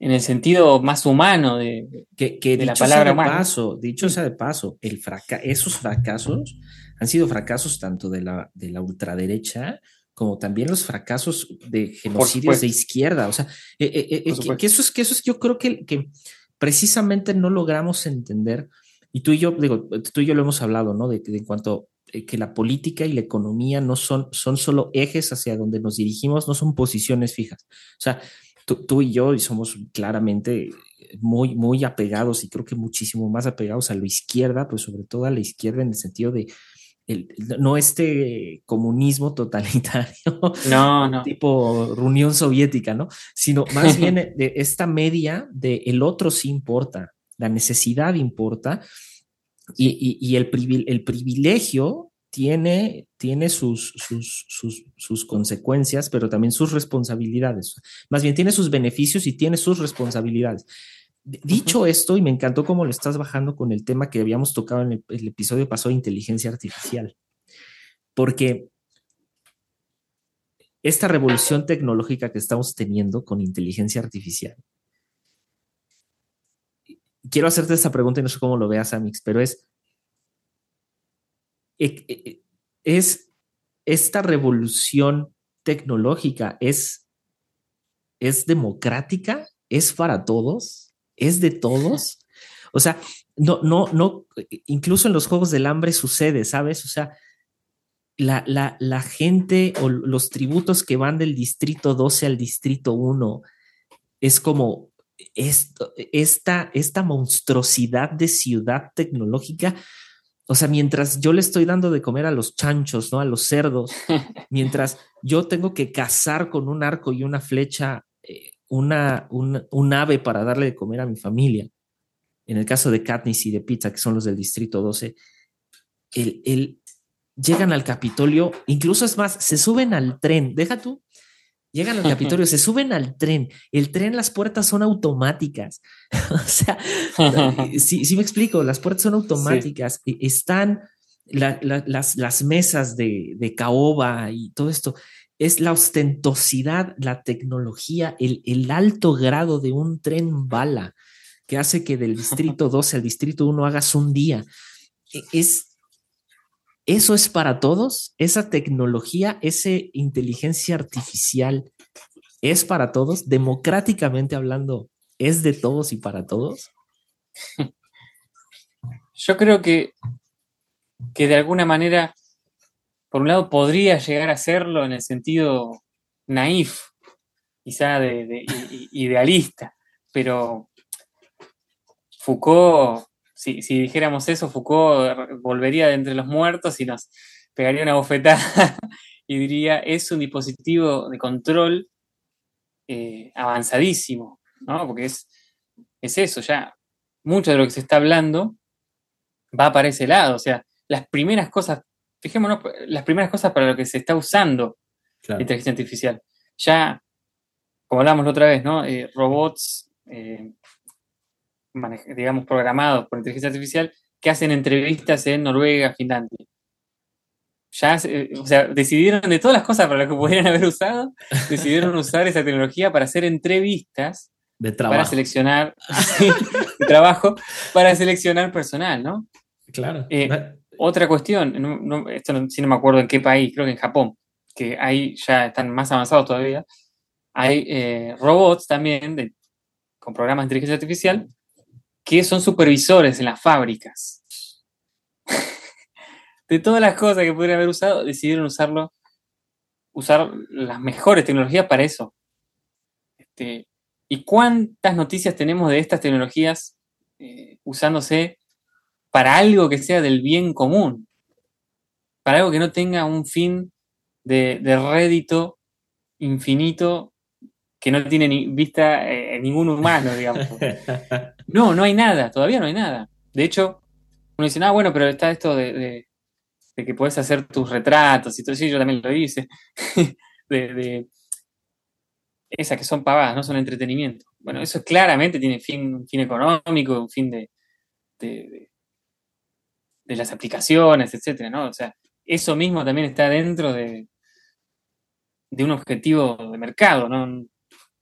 en el sentido más humano de, que, la palabra de paso, dicho sea de paso, el fraca esos fracasos han sido fracasos tanto de la, de la ultraderecha como también los fracasos de genocidios de izquierda. O sea, eh, eh, eh, que, eso es que eso es yo creo que, que precisamente no logramos entender. Y tú y yo, digo, tú y yo lo hemos hablado, ¿no? De, de en cuanto que la política y la economía no son, son solo ejes hacia donde nos dirigimos, no son posiciones fijas. O sea, tú, y yo somos claramente muy, muy apegados y creo que muchísimo más apegados a la izquierda, pues sobre todo a la izquierda en el sentido de el, no este comunismo totalitario, no, no. tipo Unión Soviética, ¿no? Sino más [laughs] bien de esta media de el otro sí importa, la necesidad importa y, y, el, el privilegio tiene, tiene sus, sus, consecuencias, pero también sus responsabilidades. Más bien, tiene sus beneficios y tiene sus responsabilidades. Dicho esto, y me encantó cómo lo estás bajando con el tema que habíamos tocado en el, episodio pasado de inteligencia artificial, porque esta revolución tecnológica que estamos teniendo con inteligencia artificial, quiero hacerte esta pregunta y no sé cómo lo veas, Amix, pero es, e, e, es esta revolución tecnológica, es, es democrática, es para todos, es de todos. O sea, no, no, no, incluso en los Juegos del Hambre sucede, ¿sabes? O sea, la, la, gente o los tributos que van del distrito 12 al distrito 1 es como esto, esta, esta monstruosidad de ciudad tecnológica o sea, mientras yo le estoy dando de comer a los chanchos, ¿no? A los cerdos, [laughs] mientras yo tengo que cazar con un arco y una flecha eh, una, un, ave para darle de comer a mi familia. En el caso de Katniss y de Pizza, que son los del Distrito 12, el, llegan al Capitolio, incluso es más, se suben al tren, deja tú, Llegan al Capitolio, se [laughs] suben al tren. El tren, las puertas son automáticas. [laughs] o sea, [laughs] sí, me explico, las puertas son automáticas. Están las, las, mesas de, de caoba y todo esto. es la ostentosidad, la tecnología, el, el alto grado de un tren bala que hace que del distrito 12 al distrito 1 hagas un día. E, es, eso es para todos, esa tecnología, esa inteligencia artificial es para todos, democráticamente hablando, es de todos y para todos. Yo creo que, que de alguna manera por un lado podría llegar a serlo en el sentido naif, quizá de, idealista, pero Foucault, si, dijéramos eso, Foucault volvería de entre los muertos y nos pegaría una bofetada [laughs] y diría, es un dispositivo de control eh, avanzadísimo, ¿no? Porque es, es eso, ya mucho de lo que se está hablando va para ese lado, o sea, las primeras cosas fijémonos las primeras cosas para lo que se está usando la inteligencia artificial. Ya, como hablamos la otra vez, ¿no? Eh, robots, eh, digamos, programados por inteligencia artificial que hacen entrevistas en Noruega, Finlandia. Ya, o sea, decidieron de todas las cosas para las que pudieran haber usado, decidieron [laughs] usar esa tecnología para hacer entrevistas de trabajo. para seleccionar [laughs] de trabajo para seleccionar personal, ¿no? Claro. Eh, otra cuestión, esto no, si no me acuerdo en qué país, creo que en Japón, que ahí ya están más avanzados todavía, hay eh, robots también con programas de inteligencia artificial que son supervisores en las fábricas. [laughs] de todas las cosas que pudieran haber usado, decidieron usarlo, usar las mejores tecnologías para eso. Este, ¿Y cuántas noticias tenemos de estas tecnologías eh, usándose para algo que sea del bien común, para algo que no tenga un fin de, rédito infinito que no tiene ni vista eh, ningún humano, digamos. [laughs] No, no hay nada, todavía no hay nada. De hecho, uno dice, ah, bueno, pero está esto de, que puedes hacer tus retratos y todo eso, yo también lo hice, [laughs] de, esas que son pavadas, no son entretenimiento. Bueno, eso claramente tiene fin, fin económico, un fin de, de las aplicaciones, etcétera, ¿no? O sea, eso mismo también está dentro de, de un objetivo de mercado, ¿no?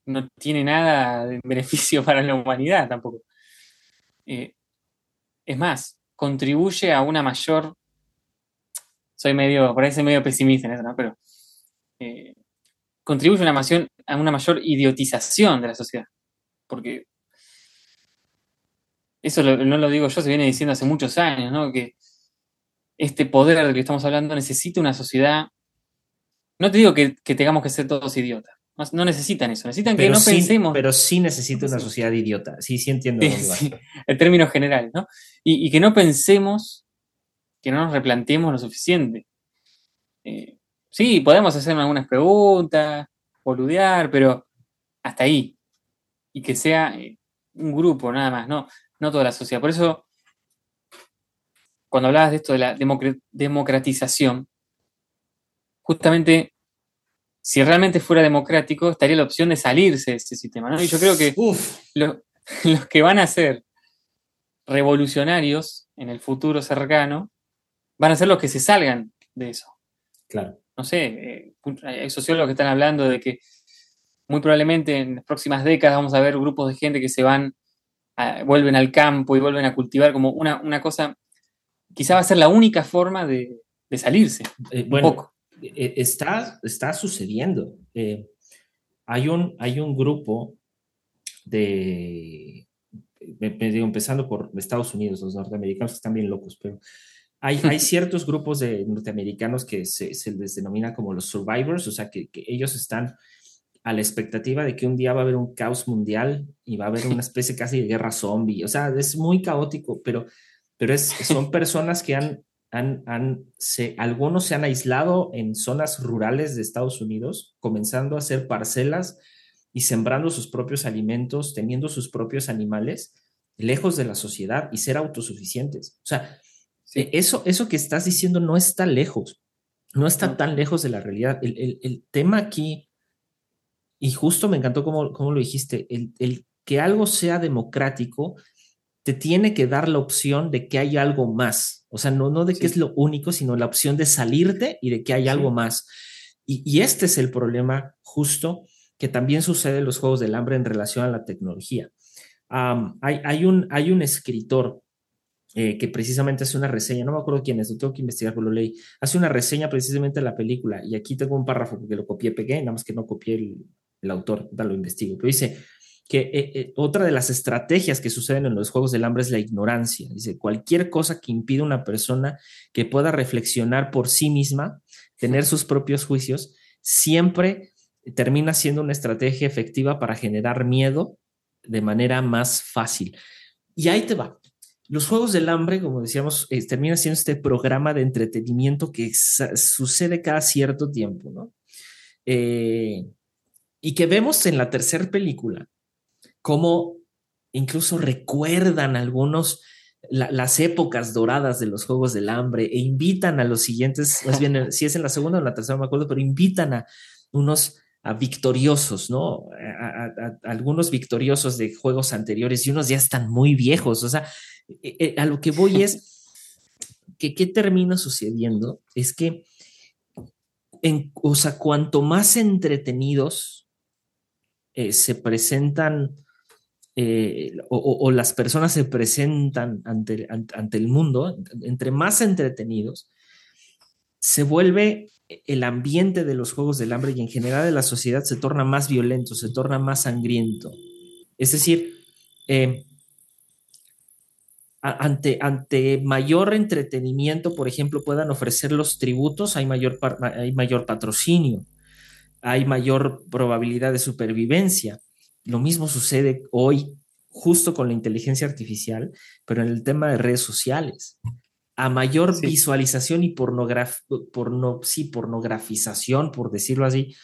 No tiene nada de [laughs] beneficio para la humanidad tampoco. Eh, es más, contribuye a una mayor. Soy medio, soy medio pesimista en eso, ¿no? Pero eh, contribuye a una, mayor, a una mayor idiotización de la sociedad. Porque eso no lo digo yo, se viene diciendo hace muchos años, ¿no? Que este poder del que estamos hablando necesita una sociedad. No te digo que, tengamos que ser todos idiotas. No, necesitan eso, necesitan que no pensemos. Pero sí necesita una sociedad idiota. Sí, sí entiendo. en términos generales, ¿no? Y, que no pensemos, que no nos replanteemos lo suficiente. Eh, sí, podemos hacer algunas preguntas, boludear, pero hasta ahí. Y que sea eh, un grupo nada más, ¿no? No toda la sociedad. Por eso cuando hablabas de esto de la democratización, justamente si realmente fuera democrático, estaría la opción de salirse de ese sistema. ¿no? Y yo creo que [laughs] los que van a ser revolucionarios en el futuro cercano van a ser los que se salgan de eso. Claro. No sé, eh, hay sociólogos que están hablando de que muy probablemente en las próximas décadas vamos a ver grupos de gente que se van, vuelven al campo y vuelven a cultivar como una, una cosa quizá va a ser la única forma de, salirse. Eh, bueno, eh, está, está sucediendo. Eh, hay, un, hay un grupo de, empezando por Estados Unidos, los norteamericanos están bien locos, pero hay, [laughs] hay ciertos grupos de norteamericanos que se, les denomina como los survivors, o sea, que, que, ellos están a la expectativa de que un día va a haber un caos mundial y va a haber una especie casi de guerra zombie, o sea, es muy caótico, pero pero es, son personas que han, han, han se, algunos se han aislado en zonas rurales de Estados Unidos, comenzando a hacer parcelas y sembrando sus propios alimentos, teniendo sus propios animales, lejos de la sociedad y ser autosuficientes. O sea, e, eso, eso que estás diciendo no está lejos, no está tan lejos de la realidad. El, el, tema aquí, y justo me encantó cómo, cómo lo dijiste, el, el que algo sea democrático te tiene que dar la opción de que hay algo más. O sea, no, no de que es lo único, sino la opción de salirte y de que hay algo más. Y, este es el problema justo que también sucede en los Juegos del Hambre en relación a la tecnología. hay, un, hay un escritor eh, que precisamente hace una reseña, no me acuerdo quién es, lo tengo que investigar, pero lo leí, hace una reseña precisamente de la película, y aquí tengo un párrafo porque lo copié, pegué, nada más que no copié el, el autor, lo investigo, pero dice que eh, eh, otra de las estrategias que suceden en los Juegos del Hambre es la ignorancia, dice, cualquier cosa que impida a una persona que pueda reflexionar por sí misma, tener sus propios juicios, siempre termina siendo una estrategia efectiva para generar miedo de manera más fácil. Y ahí te va. Los Juegos del Hambre, como decíamos, eh, termina siendo este programa de entretenimiento que sucede cada cierto tiempo, ¿no? Eh, y que vemos en la tercera película, cómo incluso recuerdan algunos las épocas doradas de los Juegos del Hambre e invitan a los siguientes, más bien, [laughs] si es en la segunda o en la tercera, no me acuerdo, pero invitan a unos a victoriosos, ¿no? a, algunos victoriosos de juegos anteriores y unos ya están muy viejos, o sea, eh, eh, a lo que voy es que qué termina sucediendo es que, en, o sea, cuanto más entretenidos eh, se presentan o, las personas se presentan ante, ante, el mundo, entre más entretenidos, se vuelve el ambiente de los Juegos del Hambre y en general de la sociedad se torna más violento, se torna más sangriento. Es decir, ante, ante mayor entretenimiento, por ejemplo, puedan ofrecer los tributos, hay mayor, hay mayor patrocinio, hay mayor probabilidad de supervivencia. Lo mismo sucede hoy justo con la inteligencia artificial, pero en el tema de redes sociales. A mayor visualización y pornograf porno sí, pornografización, por decirlo así,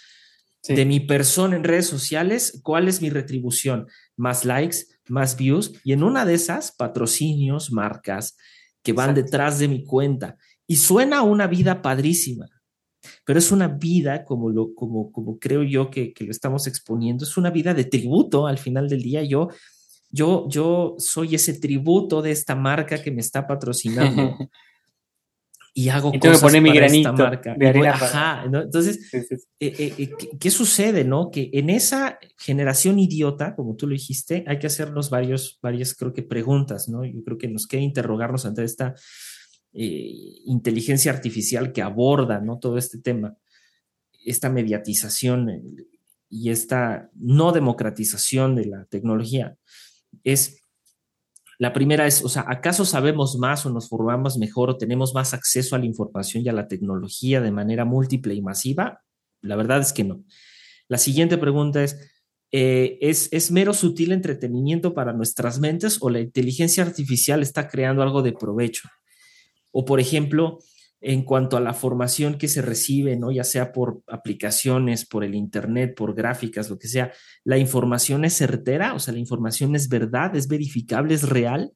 de mi persona en redes sociales, ¿cuál es mi retribución? Más likes, más views y en una de esas, patrocinios, marcas que van detrás de mi cuenta. Y suena una vida padrísima, pero es una vida, como, lo, como, como creo yo que, que, lo estamos exponiendo, es una vida de tributo al final del día. Yo, yo, yo soy ese tributo de esta marca que me está patrocinando. [laughs] y hago y cosas poner mi granito marca. De arena ajá, Entonces, eh, eh, eh, ¿qué, sucede, no? Que en esa generación idiota, como tú lo dijiste, hay que hacernos varios, varias, creo que preguntas, ¿no? Yo creo que nos queda interrogarnos ante esta inteligencia artificial que aborda, ¿no? Todo este tema, esta mediatización y esta no democratización de la tecnología. Es la primera es, o sea, ¿acaso sabemos más o nos formamos mejor o tenemos más acceso a la información y a la tecnología de manera múltiple y masiva? La verdad es que no. La siguiente pregunta es, eh, ¿es, ¿es mero sutil entretenimiento para nuestras mentes o la inteligencia artificial está creando algo de provecho? O, por ejemplo, en cuanto a la formación que se recibe, ¿no? Ya sea por aplicaciones, por el internet, por gráficas, lo que sea, la información es certera, o sea, la información es verdad, es verificable, es real.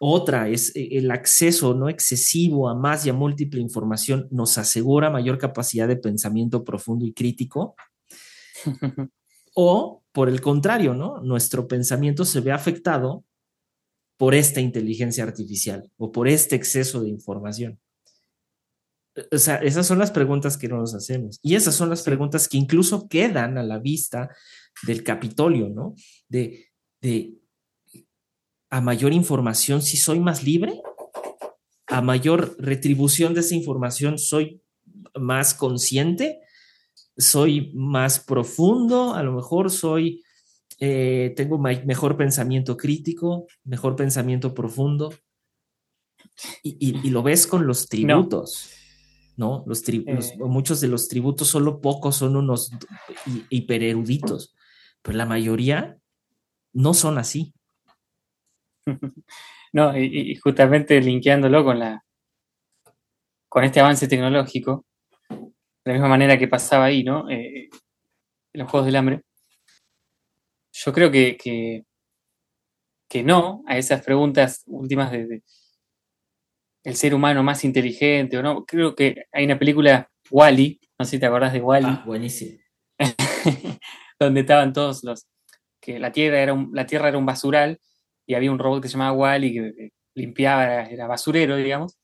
Otra es eh, el acceso no excesivo a más y a múltiple información nos asegura mayor capacidad de pensamiento profundo y crítico. [laughs] o por el contrario, ¿no? Nuestro pensamiento se ve afectado por esta inteligencia artificial o por este exceso de información. O sea, esas son las preguntas que nos hacemos. Y esas son las preguntas que incluso quedan a la vista del Capitolio, ¿no? De, de a mayor información, si soy más libre, a mayor retribución de esa información, soy más consciente, soy más profundo, a lo mejor soy, eh, tengo mejor pensamiento crítico, mejor pensamiento profundo. Y, lo ves con los tributos. ¿no? Los, eh. muchos de los tributos, solo pocos son unos hipereruditos, pero la mayoría no son así. [laughs] No, y, justamente linkeándolo con la con este avance tecnológico, de la misma manera que pasaba ahí, ¿no? Eh, en los Juegos del Hambre, yo creo que, que, no a esas preguntas últimas de el ser humano más inteligente o no. Creo que hay una película, Wally, no sé si te acordás de Wally. Ah, buenísimo. [laughs] donde estaban todos los. que la tierra, era un, la tierra era un basural y había un robot que se llamaba Wally que limpiaba, era, basurero, digamos.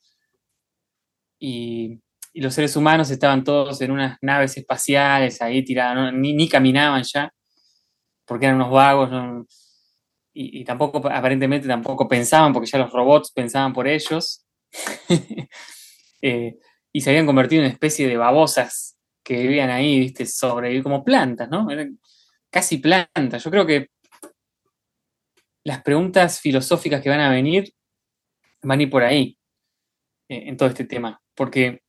Y y los seres humanos estaban todos en unas naves espaciales ahí tirados, ni, caminaban ya, porque eran unos vagos, y, tampoco, aparentemente tampoco pensaban, porque ya los robots pensaban por ellos, [laughs] eh, y se habían convertido en una especie de babosas que vivían ahí, viste, sobre, como plantas, ¿no? Eran casi plantas. Yo creo que las preguntas filosóficas que van a venir van a ir por ahí, eh, en todo este tema, porque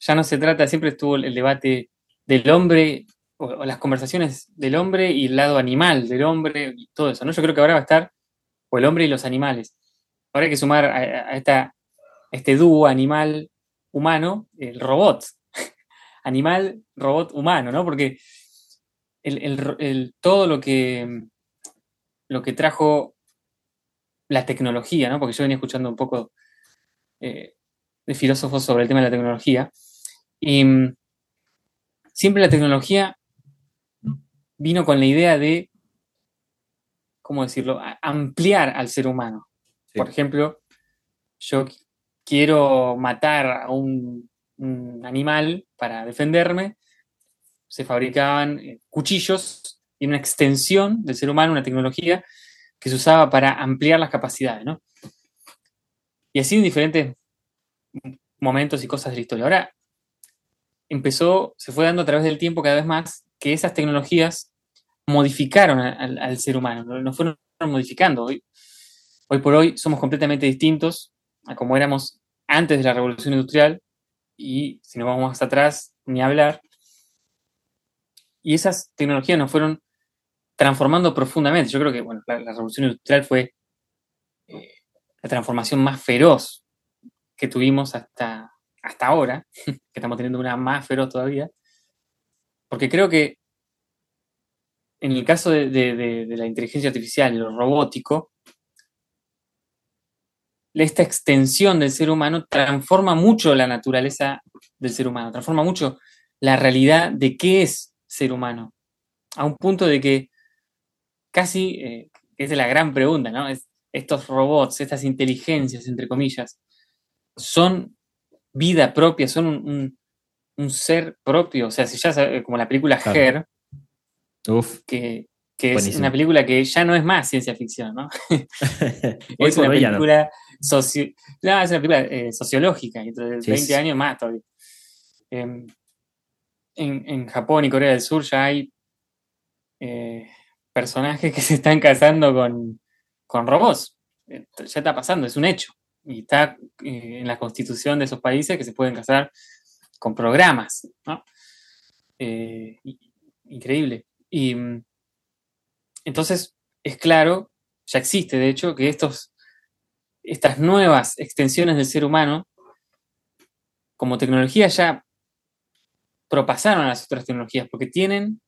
ya no se trata, siempre estuvo el debate del hombre o, las conversaciones del hombre y el lado animal del hombre y todo eso, ¿no? Yo creo que ahora va a estar o el hombre y los animales. Ahora hay que sumar a, esta, este dúo animal humano, el robot. [laughs] animal, robot, humano, ¿no? Porque el, todo lo que, lo que trajo la tecnología, ¿no? Porque yo venía escuchando un poco eh, de filósofos sobre el tema de la tecnología. Y mm, siempre la tecnología vino con la idea de, ¿cómo decirlo?, ampliar al ser humano. Por ejemplo, yo quiero matar a un, animal para defenderme, se fabricaban eh, cuchillos y una extensión del ser humano, una tecnología que se usaba para ampliar las capacidades, ¿no? Y así en diferentes momentos y cosas de la historia. Ahora empezó, se fue dando a través del tiempo cada vez más que esas tecnologías modificaron al, ser humano, nos fueron modificando. Hoy, hoy por hoy somos completamente distintos a como éramos antes de la revolución industrial y si nos vamos más atrás, ni hablar. Y esas tecnologías nos fueron transformando profundamente. Yo creo que bueno, la, revolución industrial fue eh, la transformación más feroz que tuvimos hasta, hasta ahora, [laughs] que estamos teniendo una más feroz todavía, porque creo que en el caso de, la inteligencia artificial y lo robótico, esta extensión del ser humano transforma mucho la naturaleza del ser humano, transforma mucho la realidad de qué es ser humano, a un punto de que casi, eh, es la gran pregunta, ¿no? estos robots, estas inteligencias, entre comillas, son vida propia, son un, ser propio, o sea, si ya como la película Her, que, es una película que ya no es más ciencia ficción, ¿no? [laughs] [laughs] es, una película es una película eh, sociológica, y de 20 años más todavía. Em, en, Japón y Corea del Sur ya hay eh, personajes que [laughs] se están casando con, robots. Ya está pasando, es un hecho. Y está eh, en la constitución de esos países que se pueden casar con programas. ¿no? increíble. Y mm, entonces es claro, ya existe de hecho, que estos, estas nuevas extensiones del ser humano, como tecnología ya propasaron a las otras tecnologías, porque tienen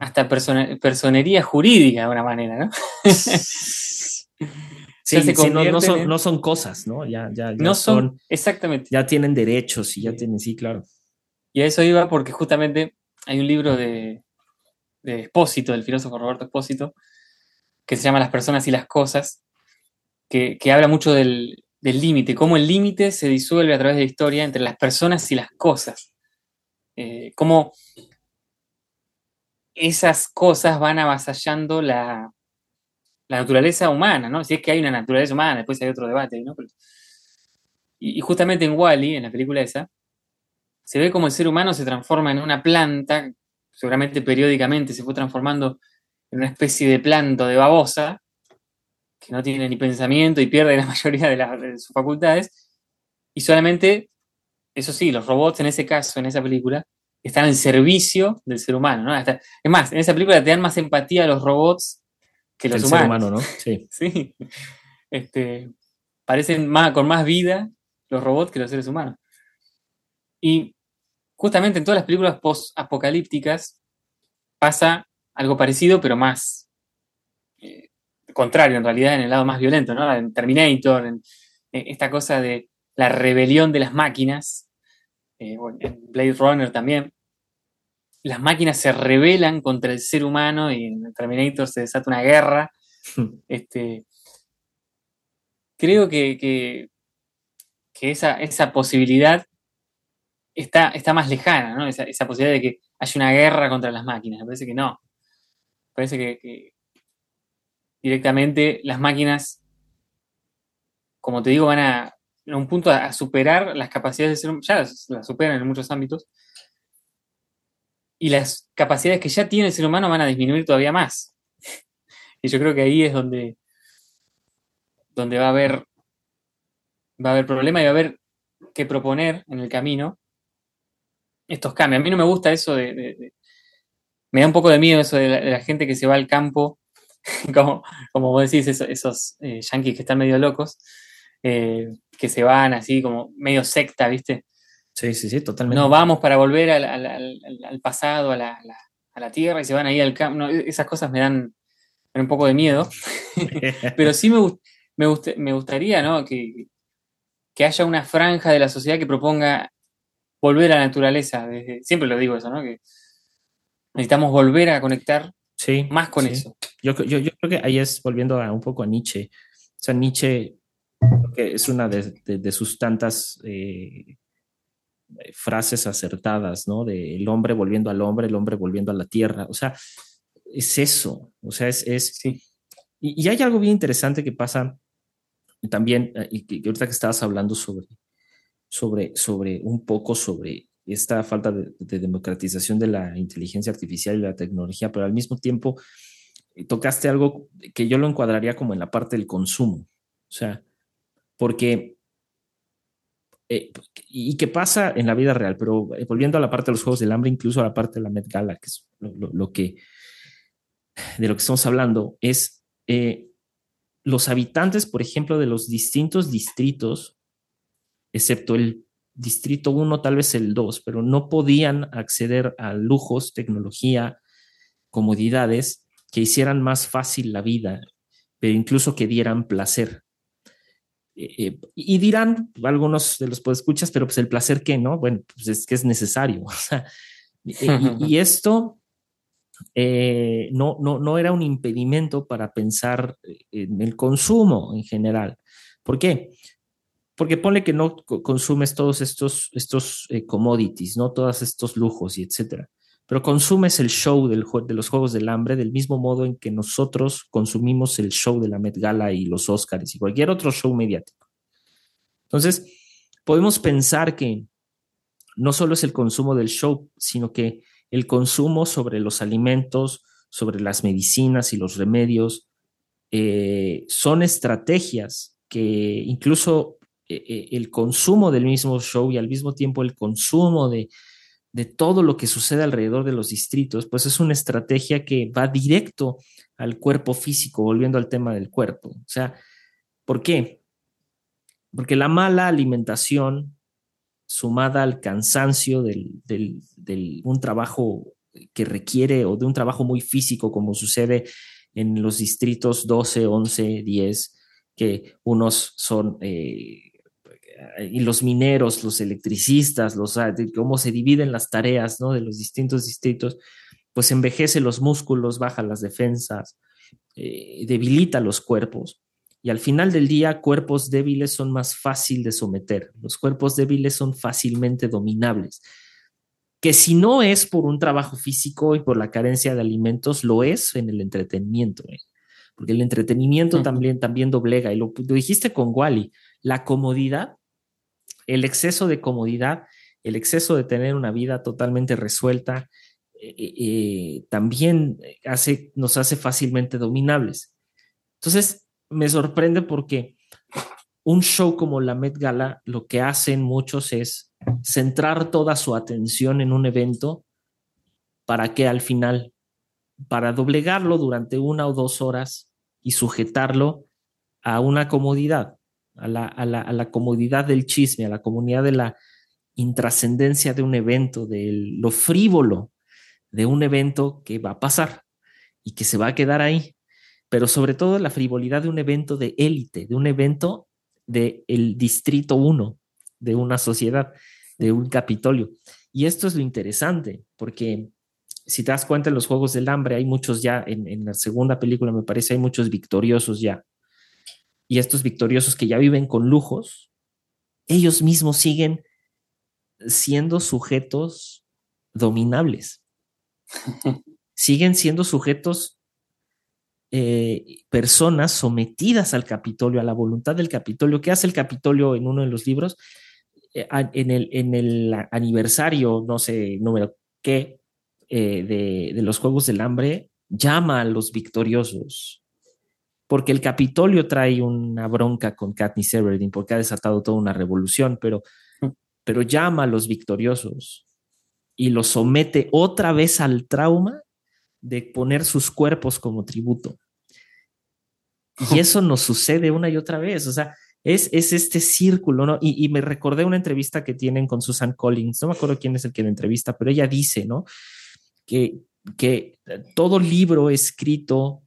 hasta personería jurídica de alguna manera, ¿no? [laughs] Sí, no, son, cosas, ¿no? Ya, ya, no son, exactamente. Ya tienen derechos y ya tienen, sí, claro. Y a eso iba porque justamente hay un libro de, de Espósito, del filósofo Roberto Espósito, que se llama Las personas y las cosas, que, habla mucho del límite, cómo el límite se disuelve a través de la historia entre las personas y las cosas. Eh, cómo esas cosas van avasallando la, la, naturaleza humana, ¿no? Si es que hay una naturaleza humana, después hay otro debate, ¿no? y, justamente en Wally, en la película esa, se ve como el ser humano se transforma en una planta seguramente periódicamente se fue transformando en una especie de planto de babosa, que no tiene ni pensamiento y pierde la [laughs] mayoría de, sus facultades, y solamente, eso sí, los robots en ese caso, en esa película, están al servicio del ser humano, ¿no? es más, en esa película te dan más empatía a los robots que los humanos. Ser humano, ¿no? [laughs] Sí. sí. Este, parecen más, con más vida los robots que los seres humanos. Y justamente en todas las películas post-apocalípticas pasa algo parecido, pero más eh, contrario, en realidad, en el lado más violento, ¿no? En Terminator, en, esta cosa de la rebelión de las máquinas, eh, en Blade Runner también. Las máquinas se rebelan contra el ser humano y en Terminator se desata una guerra. [laughs] este, creo que, que, esa, esa posibilidad está, está más lejana. Esa, posibilidad de que haya una guerra contra las máquinas. Me parece que no. Me parece que, directamente las máquinas, como te digo, van a, a un punto a, superar las capacidades del ser humano, ya las, superan en muchos ámbitos, y las capacidades que ya tiene el ser humano van a disminuir todavía más. [laughs] y yo creo que ahí es donde, donde va a haber va a haber problema y va a haber que proponer en el camino estos cambios. A mí no me gusta eso de... me da un poco de miedo eso de la, gente que se va al campo, [laughs] como, como vos decís, esos, eh, yanquis que están medio locos, eh, que se van así como medio secta, ¿viste? Sí, sí, sí, totalmente. No, vamos para volver al, pasado, a la, tierra y se van ahí al campo. esas cosas me dan, un poco de miedo. [laughs] Pero sí me, me, me gustaría, ¿no? Que, que haya una franja de la sociedad que proponga volver a la naturaleza. siempre lo digo eso, ¿no? Que necesitamos volver a conectar más con eso. Yo, creo que ahí es volviendo a, un poco a Nietzsche. O sea, Nietzsche que es una de, sus tantas eh, frases acertadas, ¿no? De el hombre volviendo al hombre, el hombre volviendo a la tierra. O sea, es eso. O sea, es... es sí. y, y, hay algo bien interesante que pasa también, eh, y que, ahorita que estabas hablando sobre, sobre, sobre un poco sobre esta falta de, democratización de la inteligencia artificial y la tecnología, pero al mismo tiempo eh, tocaste algo que yo lo encuadraría como en la parte del consumo. O sea, porque, eh, y qué pasa en la vida real, pero volviendo a la parte de los Juegos del Hambre, incluso a la parte de la Met Gala, que es lo, que, de lo que estamos hablando, es los habitantes, por ejemplo, de los distintos distritos, excepto el distrito 1, tal vez el 2, pero no podían acceder a lujos, tecnología, comodidades que hicieran más fácil la vida, pero incluso que dieran placer. Eh, eh, y dirán algunos de los escuchas, pero pues el placer que no, bueno, pues es que es necesario. [laughs] y, [laughs] esto eh, no, no, no era un impedimento para pensar en el consumo en general. ¿Por qué? Porque pone que no consumes todos estos, estos eh, commodities, ¿no? Todos estos lujos y etcétera. Pero consumes el show del, de los Juegos del Hambre del mismo modo en que nosotros consumimos el show de la Met Gala y los Oscars y cualquier otro show mediático. Entonces, podemos pensar que no solo es el consumo del show, sino que el consumo sobre los alimentos, sobre las medicinas y los remedios, eh, son estrategias que incluso el consumo del mismo show y al mismo tiempo el consumo de, de todo lo que sucede alrededor de los distritos, pues es una estrategia que va directo al cuerpo físico, volviendo al tema del cuerpo. O sea, ¿por qué? Porque la mala alimentación sumada al cansancio de un trabajo que requiere o de un trabajo muy físico como sucede en los distritos 12, 11, 10, que unos son, eh, y los mineros, los electricistas, los, ah, cómo se dividen las tareas ¿no? de los distintos distritos, pues envejece los músculos, baja las defensas, eh, debilita los cuerpos. Y al final del día, cuerpos débiles son más fácil de someter. Los cuerpos débiles son fácilmente dominables. Que si no es por un trabajo físico y por la carencia de alimentos, lo es en el entretenimiento. ¿eh? Porque el entretenimiento también, también doblega. Y lo, dijiste con Wally, la comodidad, el exceso de comodidad, el exceso de tener una vida totalmente resuelta, eh, eh, también hace, nos hace fácilmente dominables. Entonces, me sorprende porque un show como la Met Gala lo que hacen muchos es centrar toda su atención en un evento para que al final, para doblegarlo durante una o dos horas y sujetarlo a una comodidad, a la, a la, a la comodidad del chisme, a la comunidad de la intrascendencia de un evento, de lo frívolo de un evento que va a pasar y que se va a quedar ahí pero sobre todo la frivolidad de un evento de élite, de un evento del el Distrito 1 de una sociedad, de un Capitolio. Y esto es lo interesante, porque si te das cuenta en los Juegos del Hambre, hay muchos ya, en, en la segunda película me parece, hay muchos victoriosos ya. Y estos victoriosos que ya viven con lujos, ellos mismos siguen siendo sujetos dominables. [laughs] Siguen siendo sujetos, eh, personas sometidas al Capitolio, a la voluntad del Capitolio. ¿Qué hace el Capitolio en uno de los libros? Eh, en, el, en el aniversario, no sé, número qué, eh, de, de los Juegos del Hambre, llama a los victoriosos porque el Capitolio trae una bronca con Katniss Everdeen, porque ha desatado toda una revolución, pero, pero llama a los victoriosos y los somete otra vez al trauma de poner sus cuerpos como tributo. Y eso nos sucede una y otra vez, o sea, es, es este círculo, ¿no? Y, y, me recordé una entrevista que tienen con Susan Collins, no me acuerdo quién es el que la entrevista, pero ella dice, ¿no? Que, que todo libro escrito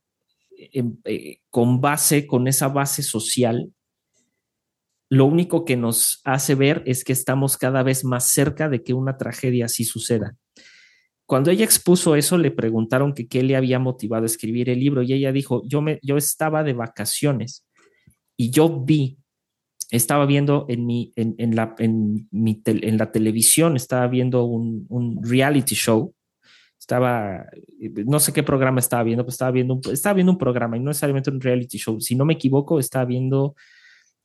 eh, con base, con esa base social, lo único que nos hace ver es que estamos cada vez más cerca de que una tragedia así suceda. Cuando ella expuso eso, le preguntaron que qué le había motivado a escribir el libro y ella dijo, yo, me, yo estaba de vacaciones y yo vi, estaba viendo en, mi, en, la, en, la televisión, estaba viendo un reality show estaba, no sé qué programa estaba viendo, pues estaba viendo, un, estaba viendo un programa y no necesariamente un reality show. Si no me equivoco, estaba viendo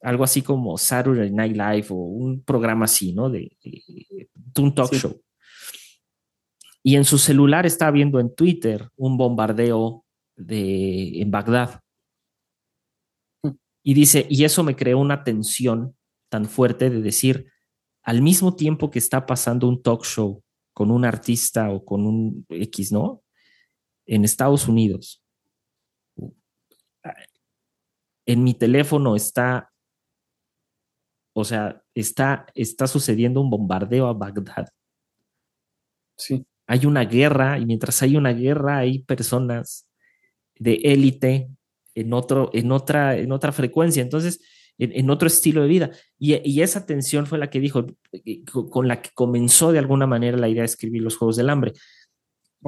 algo así como Saturday Night Live o un programa así, ¿no? De, un talk show. Y en su celular estaba viendo en Twitter un bombardeo de, en Bagdad. Mm. Y dice, y eso me creó una tensión tan fuerte de decir, al mismo tiempo que está pasando un talk show con un artista o con un X, ¿no? En Estados Unidos. En mi teléfono está, o sea, está, está sucediendo un bombardeo a Bagdad. Sí. Hay una guerra y mientras hay una guerra hay personas de élite en, otro, en, otra, en otra frecuencia. Entonces, en, otro estilo de vida. Y, esa tensión fue la que dijo, eh, con la que comenzó de alguna manera la idea de escribir los Juegos del Hambre.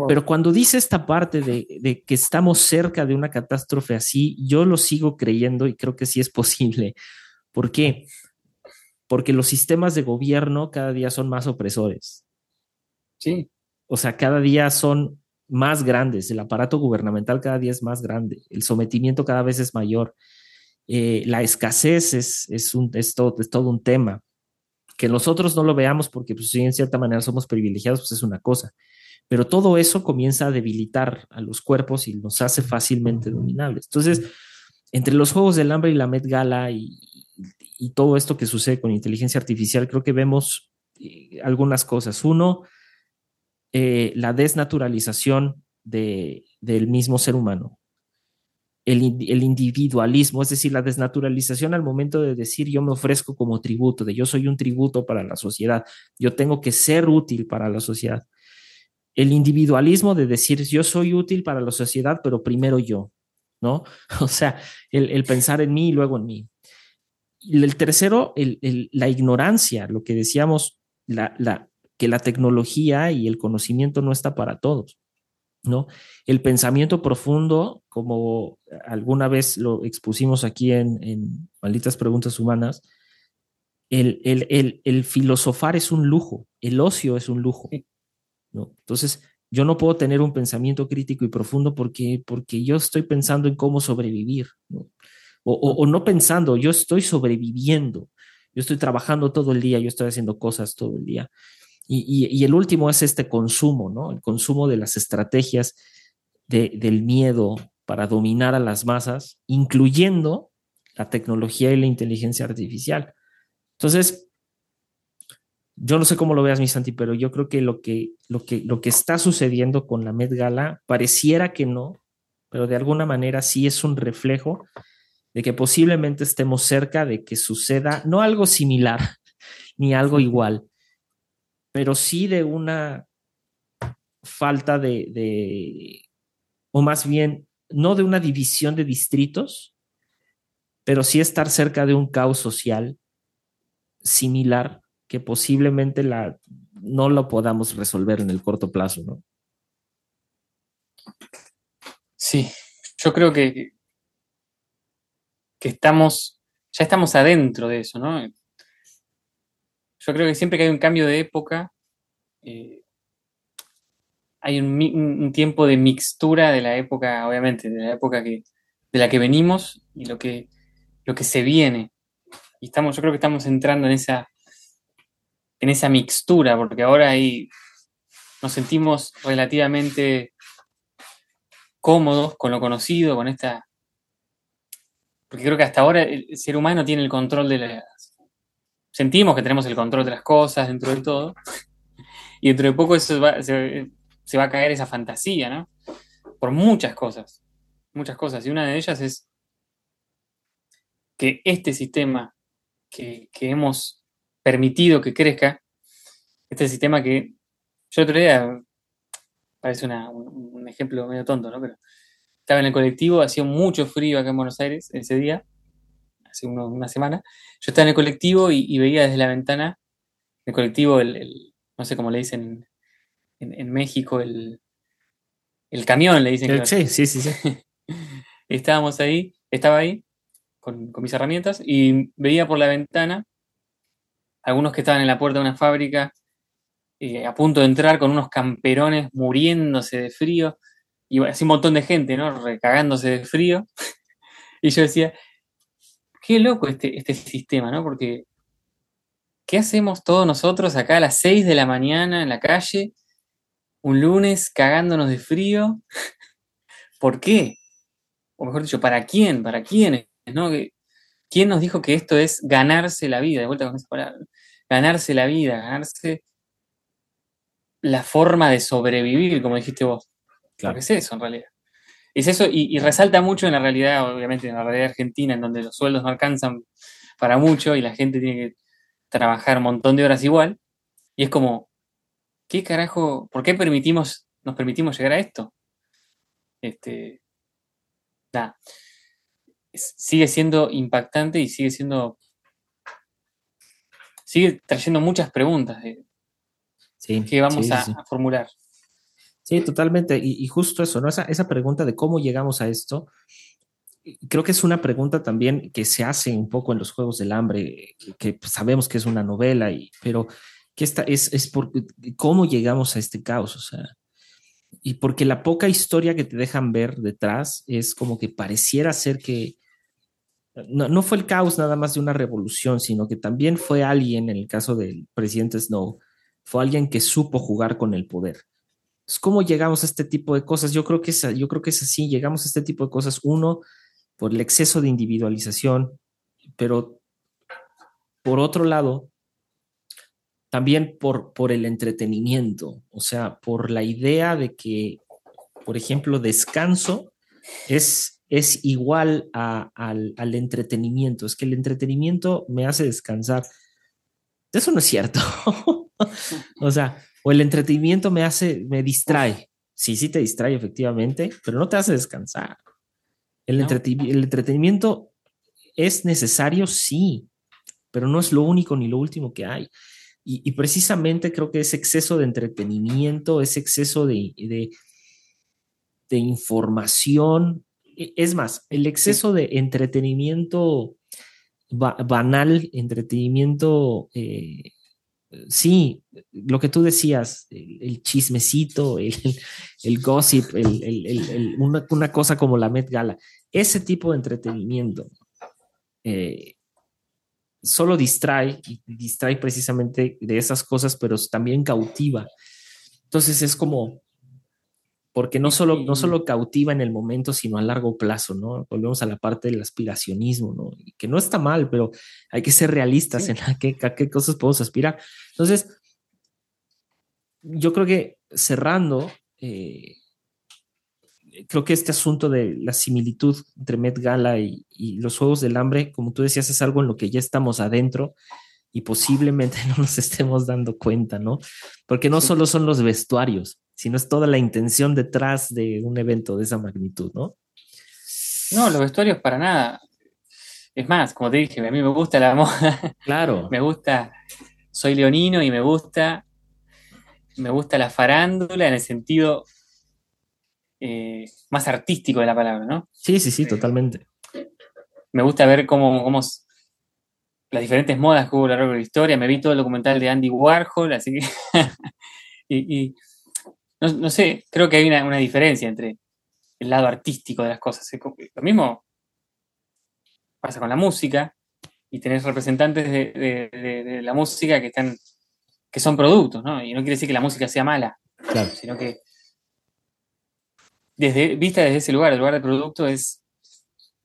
Pero cuando dice esta parte de, que estamos cerca de una catástrofe así, yo lo sigo creyendo y creo que sí es [laughs] posible. ¿Por qué? Porque los sistemas de gobierno cada día son más opresores. Sí. O sea, cada día son más grandes, el aparato gubernamental cada día es más grande, el sometimiento cada vez es mayor. Eh, la escasez es, es, un, es, todo, es todo un tema. Que nosotros no lo veamos porque, pues, en cierta manera somos privilegiados, pues es una cosa. Pero todo eso comienza a debilitar a los cuerpos y nos hace fácilmente dominables. Entonces, entre los Juegos del Hambre y la Met Gala y, y todo esto que sucede con inteligencia artificial, creo que vemos eh, algunas cosas. Uno, eh, la desnaturalización de, del mismo ser humano el, individualismo, es decir, la desnaturalización al momento de decir yo me ofrezco como tributo, de yo soy un tributo para la sociedad, yo tengo que ser útil para la sociedad. El individualismo de decir yo soy útil para la sociedad, pero primero yo, ¿no? [laughs] O sea, el, pensar en mí y luego en mí. Y el tercero, la ignorancia, lo que decíamos, la, la, que la tecnología y el conocimiento no está para todos. ¿No? El pensamiento profundo, como alguna vez lo expusimos aquí en, Malditas Preguntas Humanas, el, el, filosofar es un lujo, el ocio es un lujo, ¿no? Entonces, yo no puedo tener un pensamiento crítico y profundo porque, porque yo estoy pensando en cómo sobrevivir, ¿no? o no pensando, yo estoy sobreviviendo, yo estoy trabajando todo el día, yo estoy haciendo cosas todo el día. Y, el último es este consumo, ¿no? El consumo de las estrategias del miedo para dominar a las masas, incluyendo la tecnología y la inteligencia artificial. Entonces, yo no sé cómo lo veas, mi Santi, pero yo creo que lo que, lo que, lo que está sucediendo con la Met Gala pareciera que no, pero de alguna manera sí es un reflejo de que posiblemente estemos cerca de que suceda no algo similar [laughs] ni algo igual, pero sí de una falta de, o más bien, no de una división de distritos, pero sí estar cerca de un caos social similar que posiblemente la, no lo podamos resolver en el corto plazo, ¿no? Sí, yo creo que, que estamos, ya estamos adentro de eso, ¿no? Yo creo que siempre que hay un cambio de época, eh, hay un, tiempo de mixtura de la época, obviamente, de la época que, de la que venimos y lo que, lo que se viene. Y estamos, yo creo que estamos entrando en esa, en esa mixtura, porque ahora ahí nos sentimos relativamente cómodos con lo conocido, con esta... Porque creo que hasta ahora el ser humano tiene el control de las... Sentimos que tenemos el control de las cosas dentro de todo. Y dentro de poco eso se, va a caer esa fantasía, ¿no? Por muchas cosas, muchas cosas. Y una de ellas es que este sistema que, hemos permitido que crezca, este sistema que yo otro día, parece un, ejemplo medio tonto, ¿no? Pero estaba en el colectivo, hacía mucho frío acá en Buenos Aires ese día, hace una semana. Yo estaba en el colectivo y, veía desde la ventana, el colectivo, el, no sé cómo le dicen en, México el, el, camión, le dicen. sí, sí, sí, sí. [laughs] Estábamos ahí, estaba ahí con, mis herramientas y veía por la ventana algunos que estaban en la puerta de una fábrica eh, a punto de entrar con unos camperones muriéndose de frío y así un montón de gente, ¿no? Recagándose de frío. [laughs] y yo decía, qué loco este, este sistema, ¿no? Porque, ¿qué hacemos todos nosotros acá a las 6 de la mañana en la calle un lunes cagándonos de frío. [laughs] ¿Por qué? O mejor dicho, ¿para quién? ¿Para quiénes? ¿No? ¿Quién nos dijo que esto es ganarse la vida? De vuelta con esa palabra. Ganarse la vida, ganarse la forma de sobrevivir, como dijiste vos. Claro. es eso en realidad. Es eso, y, y, resalta mucho en la realidad, obviamente, en la realidad argentina, en donde los sueldos no alcanzan para mucho y la gente tiene que trabajar un montón de horas igual. Y es como, ¿qué carajo? ¿Por qué permitimos, nos permitimos llegar a esto? Este, nada. Sigue siendo impactante y sigue siendo. Sigue trayendo muchas preguntas que vamos a, formular. Sí, totalmente. Y, justo eso, ¿no? Esa, esa pregunta de cómo llegamos a esto, creo que es una pregunta también que se hace un poco en los Juegos del Hambre, que, sabemos que es una novela, pero que esta es, es por cómo llegamos a este caos, o sea, y porque la poca historia que te dejan ver detrás es como que pareciera ser que no, no, fue el caos nada más de una revolución, sino que también fue alguien, en el caso del presidente Snow, fue alguien que supo jugar con el poder. Entonces, ¿cómo llegamos a este tipo de cosas? Yo creo que es, yo creo que es así, llegamos a este tipo de cosas, uno, por el exceso de individualización, pero por otro lado, también por, por el entretenimiento, o sea, por la idea de que, por ejemplo, descanso es, es igual al, entretenimiento, es que el entretenimiento me hace descansar. Eso no es cierto. [laughs] o sea, o el entretenimiento me hace, me distrae. Sí, sí te distrae efectivamente, pero no te hace descansar. El, el entretenimiento es necesario, sí, pero no es lo único ni lo último que hay. Y, precisamente creo que ese exceso de entretenimiento, ese exceso de, de, información, e, es más, el exceso de entretenimiento banal, entretenimiento, eh, sí, lo que tú decías, el, chismecito, el, el gossip, una, una, cosa como la Met Gala, ese tipo de entretenimiento. Eh, solo distrae y distrae precisamente de esas cosas, pero también cautiva. Entonces es como, porque no solo, no solo cautiva en el momento, sino a largo plazo, ¿no? Volvemos a la parte del aspiracionismo, ¿no? Y que no está mal, pero hay que ser realistas en a qué, a qué cosas podemos aspirar. Entonces, yo creo que cerrando, eh, creo que este asunto de la similitud entre Met Gala y, los Juegos del Hambre, como tú decías, es algo en lo que ya estamos adentro y posiblemente [laughs] no nos estemos dando cuenta, ¿no? Porque no solo son los vestuarios, sino es toda la intención detrás de un evento de esa magnitud, ¿no? No, los vestuarios para nada. Es más, como te dije, a mí me gusta la [laughs] moda. Claro. me gusta, soy leonino y me gusta, me gusta la farándula en el sentido eh, más artístico de la palabra, ¿no? Sí, sí, sí, totalmente. Me gusta ver cómo, cómo las diferentes modas que hubo a lo largo de la historia. Me vi todo el documental de Andy Warhol, así que. [laughs] y, no, sé, creo que hay una, diferencia entre el lado artístico de las cosas. Lo mismo pasa con la música y tenés representantes de, la música que están que son productos, ¿no? Y no quiere decir que la música sea mala, sino que desde, vista desde ese lugar, el lugar de producto es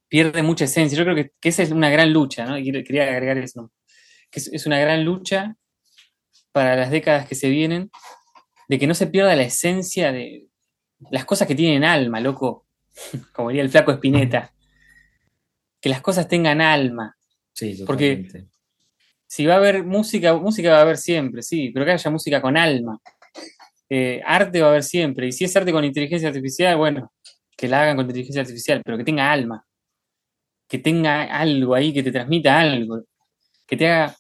pierde mucha esencia. Yo creo que, esa es una gran lucha, ¿no? Y quería agregar eso, que es, una gran lucha para las décadas que se vienen, de que no se pierda la esencia de las cosas que tienen alma, loco, [laughs] como diría el flaco Espineta, que las cosas tengan alma. Sí, Porque si va a haber música, música va a haber siempre, sí, pero que haya música con alma. Eh, arte va a haber siempre, y si es arte con inteligencia artificial, bueno, que la hagan con inteligencia artificial, pero que tenga alma que tenga algo ahí, que te transmita algo, que te haga...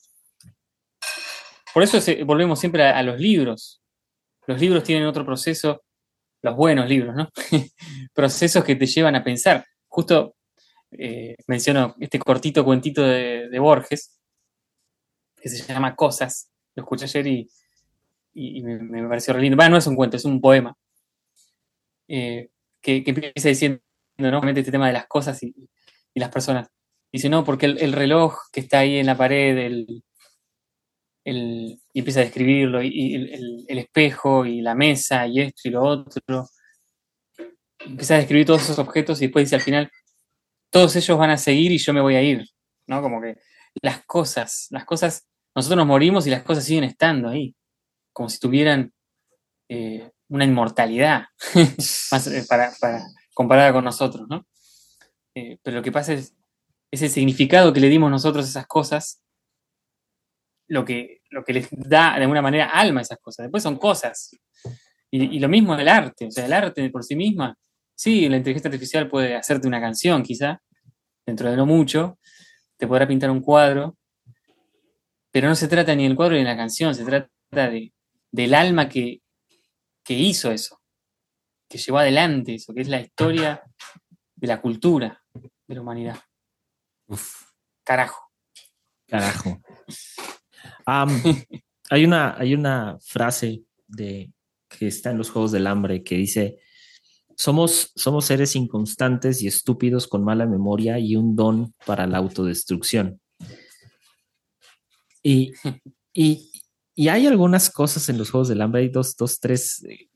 Por eso volvemos siempre a, los libros. Los libros tienen otro proceso, los buenos libros, ¿no? [laughs] Procesos que te llevan a pensar. Justo eh, menciono este cortito cuentito de, Borges, que se llama Cosas. Lo escuché ayer y, me, pareció re. Bueno, no es un cuento, es un poema. Eh, que, empieza diciendo, ¿no? Este tema de las cosas y, y las personas. Dice, no, porque el, reloj que está ahí en la pared, el, y empieza a describirlo, y, el, espejo, y la mesa, y esto y lo otro. Empieza a describir todos esos objetos y después dice al final, todos ellos van a seguir y yo me voy a ir. ¿No? Como que las cosas, las cosas, nosotros nos morimos y las cosas siguen estando ahí, como si tuvieran eh, una inmortalidad, [laughs] eh, para, para, comparada con nosotros, ¿no? Eh, pero lo que pasa es ese significado que le dimos nosotros a esas cosas, lo que, lo que les da de alguna manera alma a esas cosas. Después son cosas. Y, lo mismo el arte, o sea, el arte por sí misma. Sí, la inteligencia artificial puede hacerte una canción, quizá, dentro de no mucho, te podrá pintar un cuadro, pero no se trata ni del cuadro ni de la canción, se trata de, del alma que, que hizo eso, que llevó adelante eso, que es la historia de la cultura de la humanidad. Uf. Carajo. Carajo. Hay, una, hay una frase de, que está en los Juegos del Hambre que dice, somos, somos seres inconstantes y estúpidos con mala memoria y un don para la autodestrucción. Y, hay algunas cosas en los Juegos del Hambre, hay dos, dos tres eh,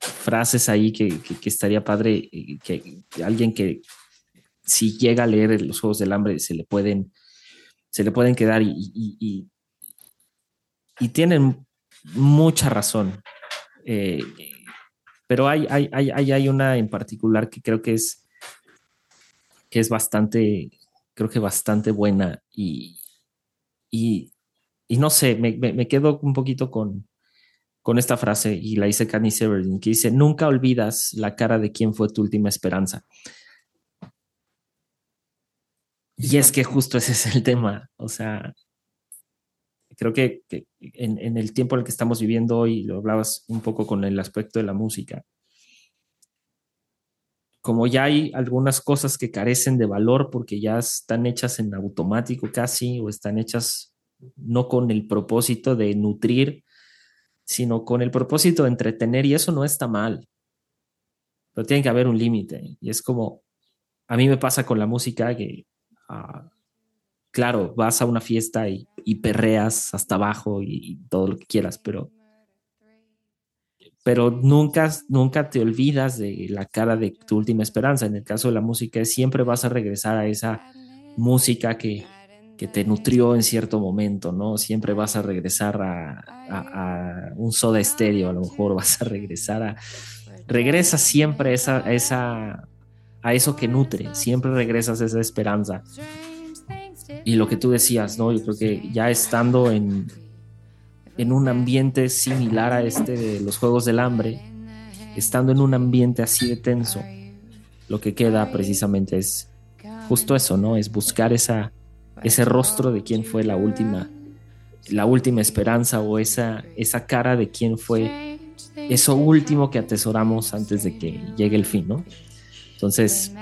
frases ahí que, estaría padre que, alguien que si llega a leer los Juegos del Hambre se le pueden, se le pueden quedar y, y, tienen mucha razón. Eh, pero hay, hay, hay, hay, una en particular que creo que es, que es bastante, creo que bastante buena y, y, no sé, me quedo un poquito con, con esta frase y la dice Candy Severdin, que dice, nunca olvidas la cara de quien fue tu última esperanza. Y es que justo ese es el tema, o sea, creo que, en, el tiempo en el que estamos viviendo hoy, lo hablabas un poco con el aspecto de la música, como ya hay algunas cosas que carecen de valor porque ya están hechas en automático casi o están hechas no con el propósito de nutrir sino con el propósito de entretener y eso no está mal. Pero tiene que haber un límite. Y es como, a mí me pasa con la música que, ah, claro, vas a una fiesta y, perreas hasta abajo y, todo lo que quieras, pero, pero nunca, nunca te olvidas de la cara de tu última esperanza. En el caso de la música, siempre vas a regresar a esa música que, que te nutrió en cierto momento, ¿no? Siempre vas a regresar a, un soda estéreo, a lo mejor vas a regresar a... Regresa siempre a esa, esa, a eso que nutre, siempre regresas a esa esperanza. Y lo que tú decías, ¿no? Yo creo que ya estando en, en un ambiente similar a este de los Juegos del Hambre, estando en un ambiente así de tenso, lo que queda precisamente es justo eso, ¿no? Es buscar esa, ese rostro de quién fue la última, la última esperanza o esa, esa cara de quién fue eso último que atesoramos antes de que llegue el fin, ¿no? Entonces,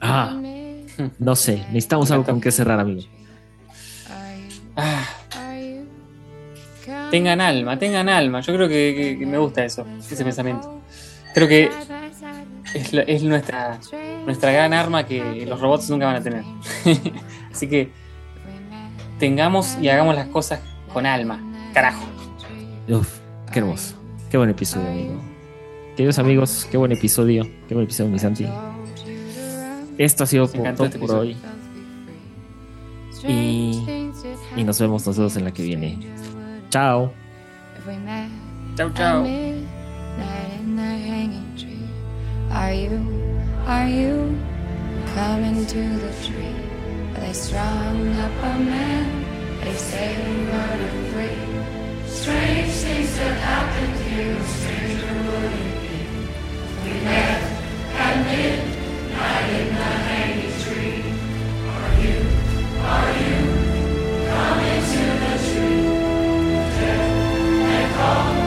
ah, no sé, necesitamos algo con que cerrar, amigo. Tengan alma, tengan alma. Yo creo que, me gusta eso, ese pensamiento. Creo que es, es nuestra, nuestra gran arma que los robots nunca van a tener. [laughs] Así que tengamos y hagamos las cosas con alma. Carajo. Uf, qué hermoso. Qué buen episodio, amigo. Queridos amigos, qué buen episodio. Qué buen episodio, mi Santi. Esto ha sido por, todo este por hoy. Y, y nos vemos nosotros en la que viene. Chao. Hanging tree. Are you, are you coming to the tree? They strung up a man, they say he running free. Strange things that happened here, stranger would it be? We met at midnight Come.